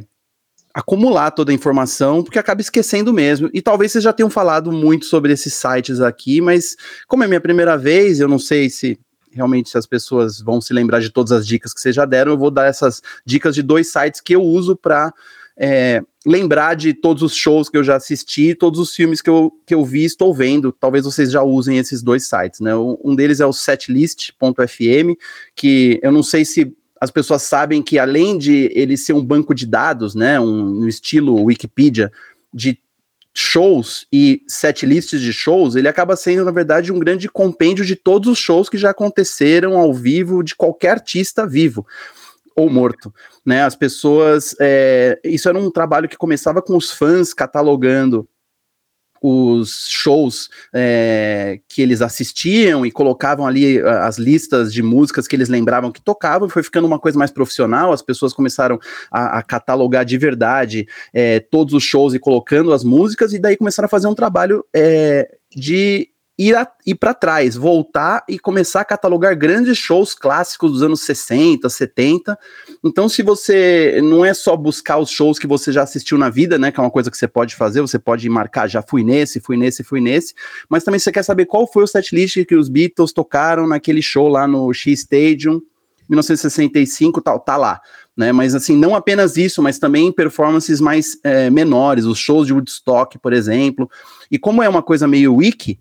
acumular toda a informação, porque acaba esquecendo mesmo. E talvez vocês já tenham falado muito sobre esses sites aqui, mas como é minha primeira vez, eu não sei se realmente se as pessoas vão se lembrar de todas as dicas que vocês já deram, eu vou dar essas dicas de dois sites que eu uso para lembrar de todos os shows que eu já assisti, todos os filmes que eu, que eu vi estou vendo. Talvez vocês já usem esses dois sites, né? Um deles é o setlist.fm, que eu não sei se as pessoas sabem que além de ele ser um banco de dados, né, um, no estilo Wikipedia, de shows e setlists de shows, ele acaba sendo, na verdade, um grande compêndio de todos os shows que já aconteceram ao vivo de qualquer artista vivo ou morto, né? As pessoas, é, isso era um trabalho que começava com os fãs catalogando os shows é, que eles assistiam e colocavam ali ah, as listas de músicas que eles lembravam que tocavam, foi ficando uma coisa mais profissional, as pessoas começaram a, a catalogar de verdade é, todos os shows e colocando as músicas, e daí começaram a fazer um trabalho de ir, ir para trás, voltar e começar a catalogar grandes shows clássicos dos anos 60, 70. Então, se você não é só buscar os shows que você já assistiu na vida, né, que é uma coisa que você pode fazer, você pode marcar, já fui nesse, fui nesse, fui nesse, mas também você quer saber qual foi o setlist que os Beatles tocaram naquele show lá no X Stadium, 1965, tal, tá lá. Né, mas assim, não apenas isso, mas também performances mais eh, menores, os shows de Woodstock, por exemplo. E como é uma coisa meio wiki,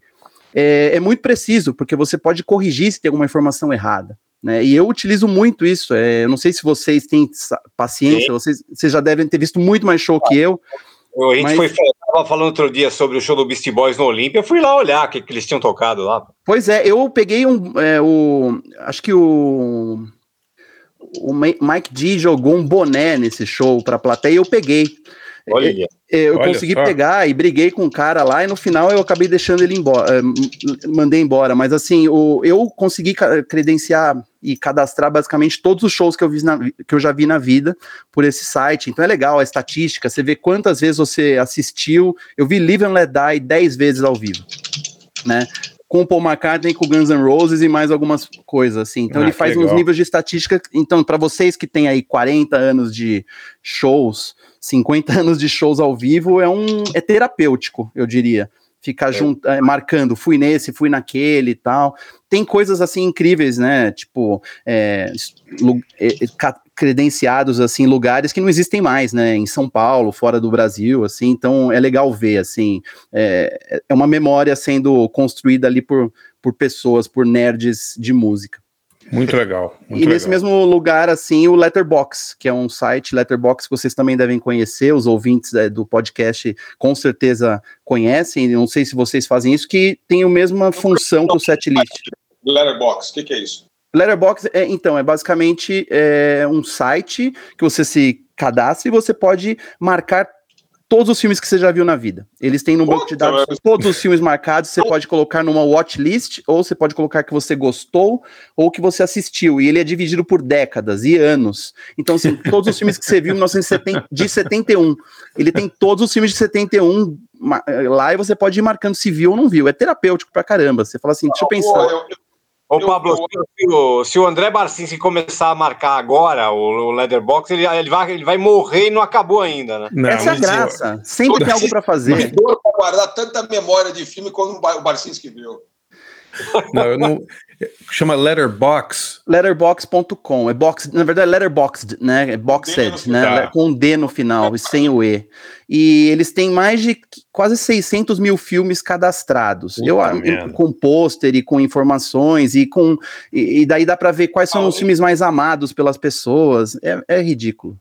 é, é muito preciso, porque você pode corrigir se tem alguma informação errada. Né? E eu utilizo muito isso. é, eu não sei se vocês têm paciência, vocês, vocês já devem ter visto muito mais show que eu. A gente Mas- foi tava falando outro dia sobre o show do Beastie Boys no Olímpia, eu fui lá olhar o que, que eles tinham tocado lá. Pois é, eu peguei um. é, o, acho que o. O Mike D jogou um boné nesse show pra plateia e eu peguei. Olha. Eu Olha consegui só. pegar e briguei com o cara lá e no final eu acabei deixando ele embora, m- mandei embora. Mas assim, o, eu consegui credenciar e cadastrar basicamente todos os shows que eu, vi na que eu já vi na vida por esse site. Então é legal a estatística, você vê quantas vezes você assistiu. Eu vi Live and Let Die 10 vezes ao vivo, né? Com o Paul McCartney, com o Guns N' Roses e mais algumas coisas assim. Então Ah, ele faz uns níveis de estatística. Então, para vocês que têm aí 40 anos de shows, 50 anos de shows ao vivo, é um é terapêutico, eu diria. Ficar junto, é, marcando, fui nesse, fui naquele e tal. Tem coisas assim incríveis, né? Tipo, é, é, é, credenciados assim, lugares que não existem mais, né? Em São Paulo, fora do Brasil, assim. Então é legal ver, assim. É, é uma memória sendo construída ali por, por pessoas, por nerds de música. Muito legal. Muito e nesse legal. mesmo lugar, assim, o Letterbox, que é um site, Letterbox, que vocês também devem conhecer, os ouvintes eh, do podcast com certeza conhecem, não sei se vocês fazem isso, que tem a mesma função que o setlist. Letterbox, o que, que é isso? Letterbox, é, então, é basicamente é, um site que você se cadastra e você pode marcar todos os filmes que você já viu na vida. Eles têm no banco de dados todos os filmes marcados. Você pode colocar numa watchlist, ou você pode colocar que você gostou, ou que você assistiu. E ele é dividido por décadas e anos. Então, assim, todos os filmes que você viu em 1970, de 71. Ele tem todos os filmes de 71 ma- lá e você pode ir marcando se viu ou não viu. É terapêutico pra caramba. Você fala assim, deixa eu pensar. Ô, Pablo, se, o, se o André Barcinski começar a marcar agora o, o Leatherbox, ele, ele, vai, ele vai morrer e não acabou ainda, né? Essa é a graça. Sempre tem algo pra fazer. Pra guardar tanta memória de filme como o Barcinski viu. Não, eu não. Chama Letterbox. Letterbox.com. É box, na verdade, é letterboxed, né? É boxed, né? Com um D no final e sem o E. E eles têm mais de qu- quase 600 mil filmes cadastrados. Puta Eu, com pôster e com informações e com e, e daí dá pra ver quais são os filmes mais amados pelas pessoas. É, é ridículo.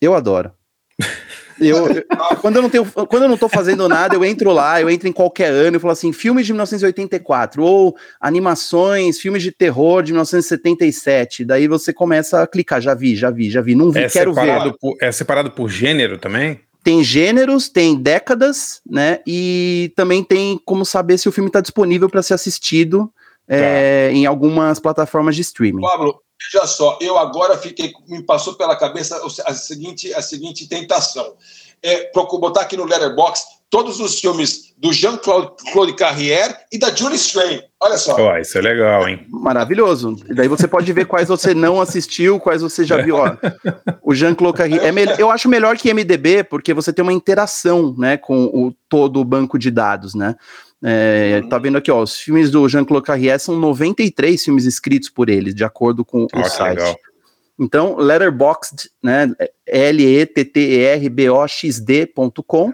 Eu adoro. Eu, quando, eu não tenho, quando eu não tô fazendo nada, eu entro lá, eu entro em qualquer ano e falo assim: filmes de 1984, ou animações, filmes de terror de 1977. Daí você começa a clicar, já vi, já vi, já vi, não vi, É quero ver. separado, por, é separado por gênero também? Tem gêneros, tem décadas, né? E também tem como saber se o filme está disponível para ser assistido é, em algumas plataformas de streaming. Pablo, veja só, eu agora fiquei, me passou pela cabeça a seguinte, a seguinte tentação. É, botar aqui no Letterbox todos os filmes do Jean-Claude Claude Carrière e da Julie Strain. Olha só. Ó, isso é legal, hein? Maravilhoso. E daí você pode ver quais você não assistiu, quais você já viu. Ó, o Jean-Claude Carrière. É eu acho melhor que MDB, porque você tem uma interação né, com o, todo o banco de dados, né? É, Tá vendo aqui, ó, os filmes do Jean-Claude Carrière são 93 filmes escritos por ele, de acordo com Ó, o site. legal. Então, letterboxd, né, L-E-T-T-E-R-B-O-X-D.com,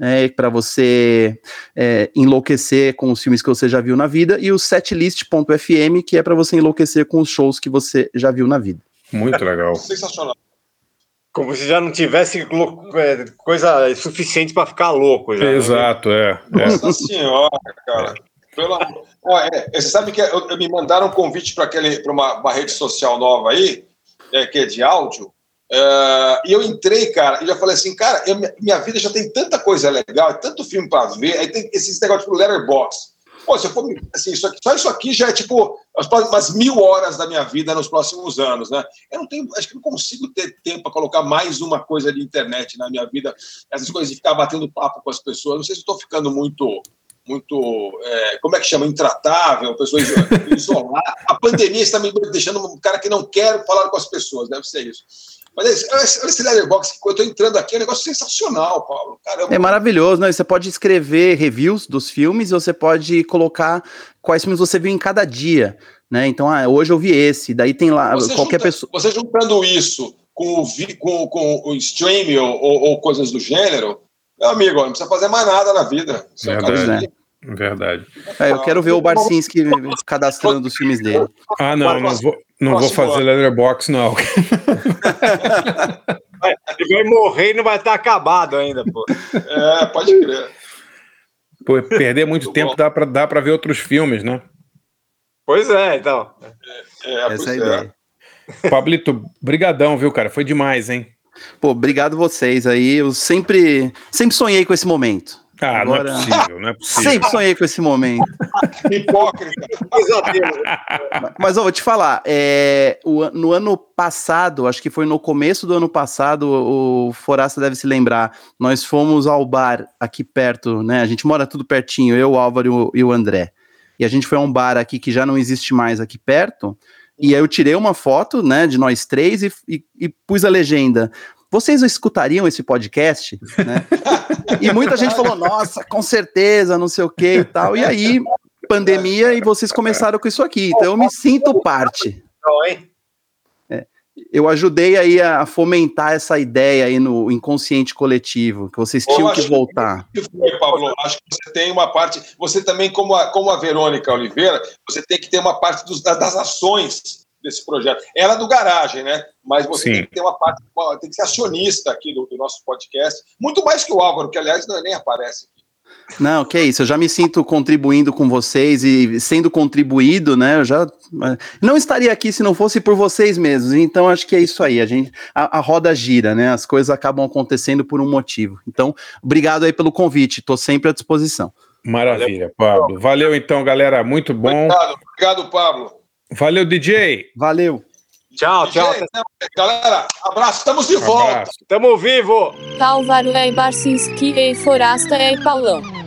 é, para você é, enlouquecer com os filmes que você já viu na vida, e o setlist.fm, que é para você enlouquecer com os shows que você já viu na vida. Muito legal. Sensacional. Como se já não tivesse é, coisa suficiente para ficar louco já. né? Exato, é. é. Nossa senhora, cara. Pelo amor- Ó, é, você sabe que eu- eu- me mandaram um convite para uma, uma rede social nova aí, é, que é de áudio, é, e eu entrei, cara, e já falei assim, cara, eu- minha vida já tem tanta coisa legal, é tanto filme para ver, aí tem esses negócios pro Letterboxd. Pô, se eu for, assim, isso aqui- só isso aqui já é tipo umas mil horas da minha vida nos próximos anos, né? Eu não tenho, acho que não consigo ter tempo para colocar mais uma coisa de internet na minha vida, essas coisas de ficar batendo papo com as pessoas. Não sei se estou ficando muito, muito, é, como é que chama, intratável, pessoa iso- isolada. A pandemia está me deixando um cara que não quer falar com as pessoas, deve ser isso. Mas é isso, olha esse- Letterboxd, que eu estou entrando aqui, é um negócio sensacional, Paulo. Caramba. É maravilhoso, né? Você pode escrever reviews dos filmes, e você pode colocar quais filmes você viu em cada dia, né? Então, ah, hoje eu vi esse, daí tem lá Você qualquer junta- pessoa. Você juntando isso com o, vi- com, com o streaming ou, ou- ou coisas do gênero, meu amigo, não precisa fazer mais nada na vida. Isso é Verdade. Verdade. É, eu quero ver o Barcinski cadastrando os filmes dele. Ah, não, não vou, não vou fazer. Letterbox, não. Ele vai morrer e não vai estar acabado ainda, pô. É, pode crer. Pô, perder muito tempo dá pra, dá pra ver outros filmes, né? Pois é, então. É, Essa é a ideia. Pablito, brigadão, viu, cara? Foi demais, hein? Pô, obrigado vocês aí. Eu sempre, sempre sonhei com esse momento. Ah, não é possível, não é possível. Sempre sonhei com esse momento. Hipócrita. Mas eu vou te falar, é, o no ano passado, acho que foi no começo do ano passado, o Forasta deve se lembrar, nós fomos ao bar aqui perto, né? A gente mora tudo pertinho, eu, o Álvaro e o, e o André. E a gente foi a um bar aqui que já não existe mais aqui perto. E aí eu tirei uma foto, né, de nós três e, e- e pus a legenda. Vocês escutariam esse podcast? Né? E muita gente falou, nossa, com certeza, não sei o que e tal. E aí, pandemia, e vocês começaram com isso aqui. Então eu me sinto parte. É, eu ajudei aí a fomentar essa ideia aí no inconsciente coletivo, que vocês tinham que voltar. que foi, Pablo. Acho que você tem uma parte. Você também, como a, como a Verônica Oliveira, você tem que ter uma parte dos- da- das ações desse projeto. Ela é do garagem, né? Mas você Sim. tem que ter uma parte, tem que ser acionista aqui do, do nosso podcast. Muito mais que o Álvaro, que aliás não- nem aparece aqui. Não, que isso, eu já me sinto contribuindo com vocês e sendo contribuído, né? Eu já não estaria aqui se não fosse por vocês mesmos. Então acho que é isso aí. A gente a, a roda gira, né? As coisas acabam acontecendo por um motivo. Então, obrigado aí pelo convite. Estou sempre à disposição. Maravilha, Pablo. Valeu então, galera. Muito bom. Obrigado, obrigado, Pablo. Valeu, DJ. Valeu. Tchau, tchau. Então, Galera, abraço, estamos de volta. Tamo vivo. Álvaro é Barcinski e Forasta é Paulão.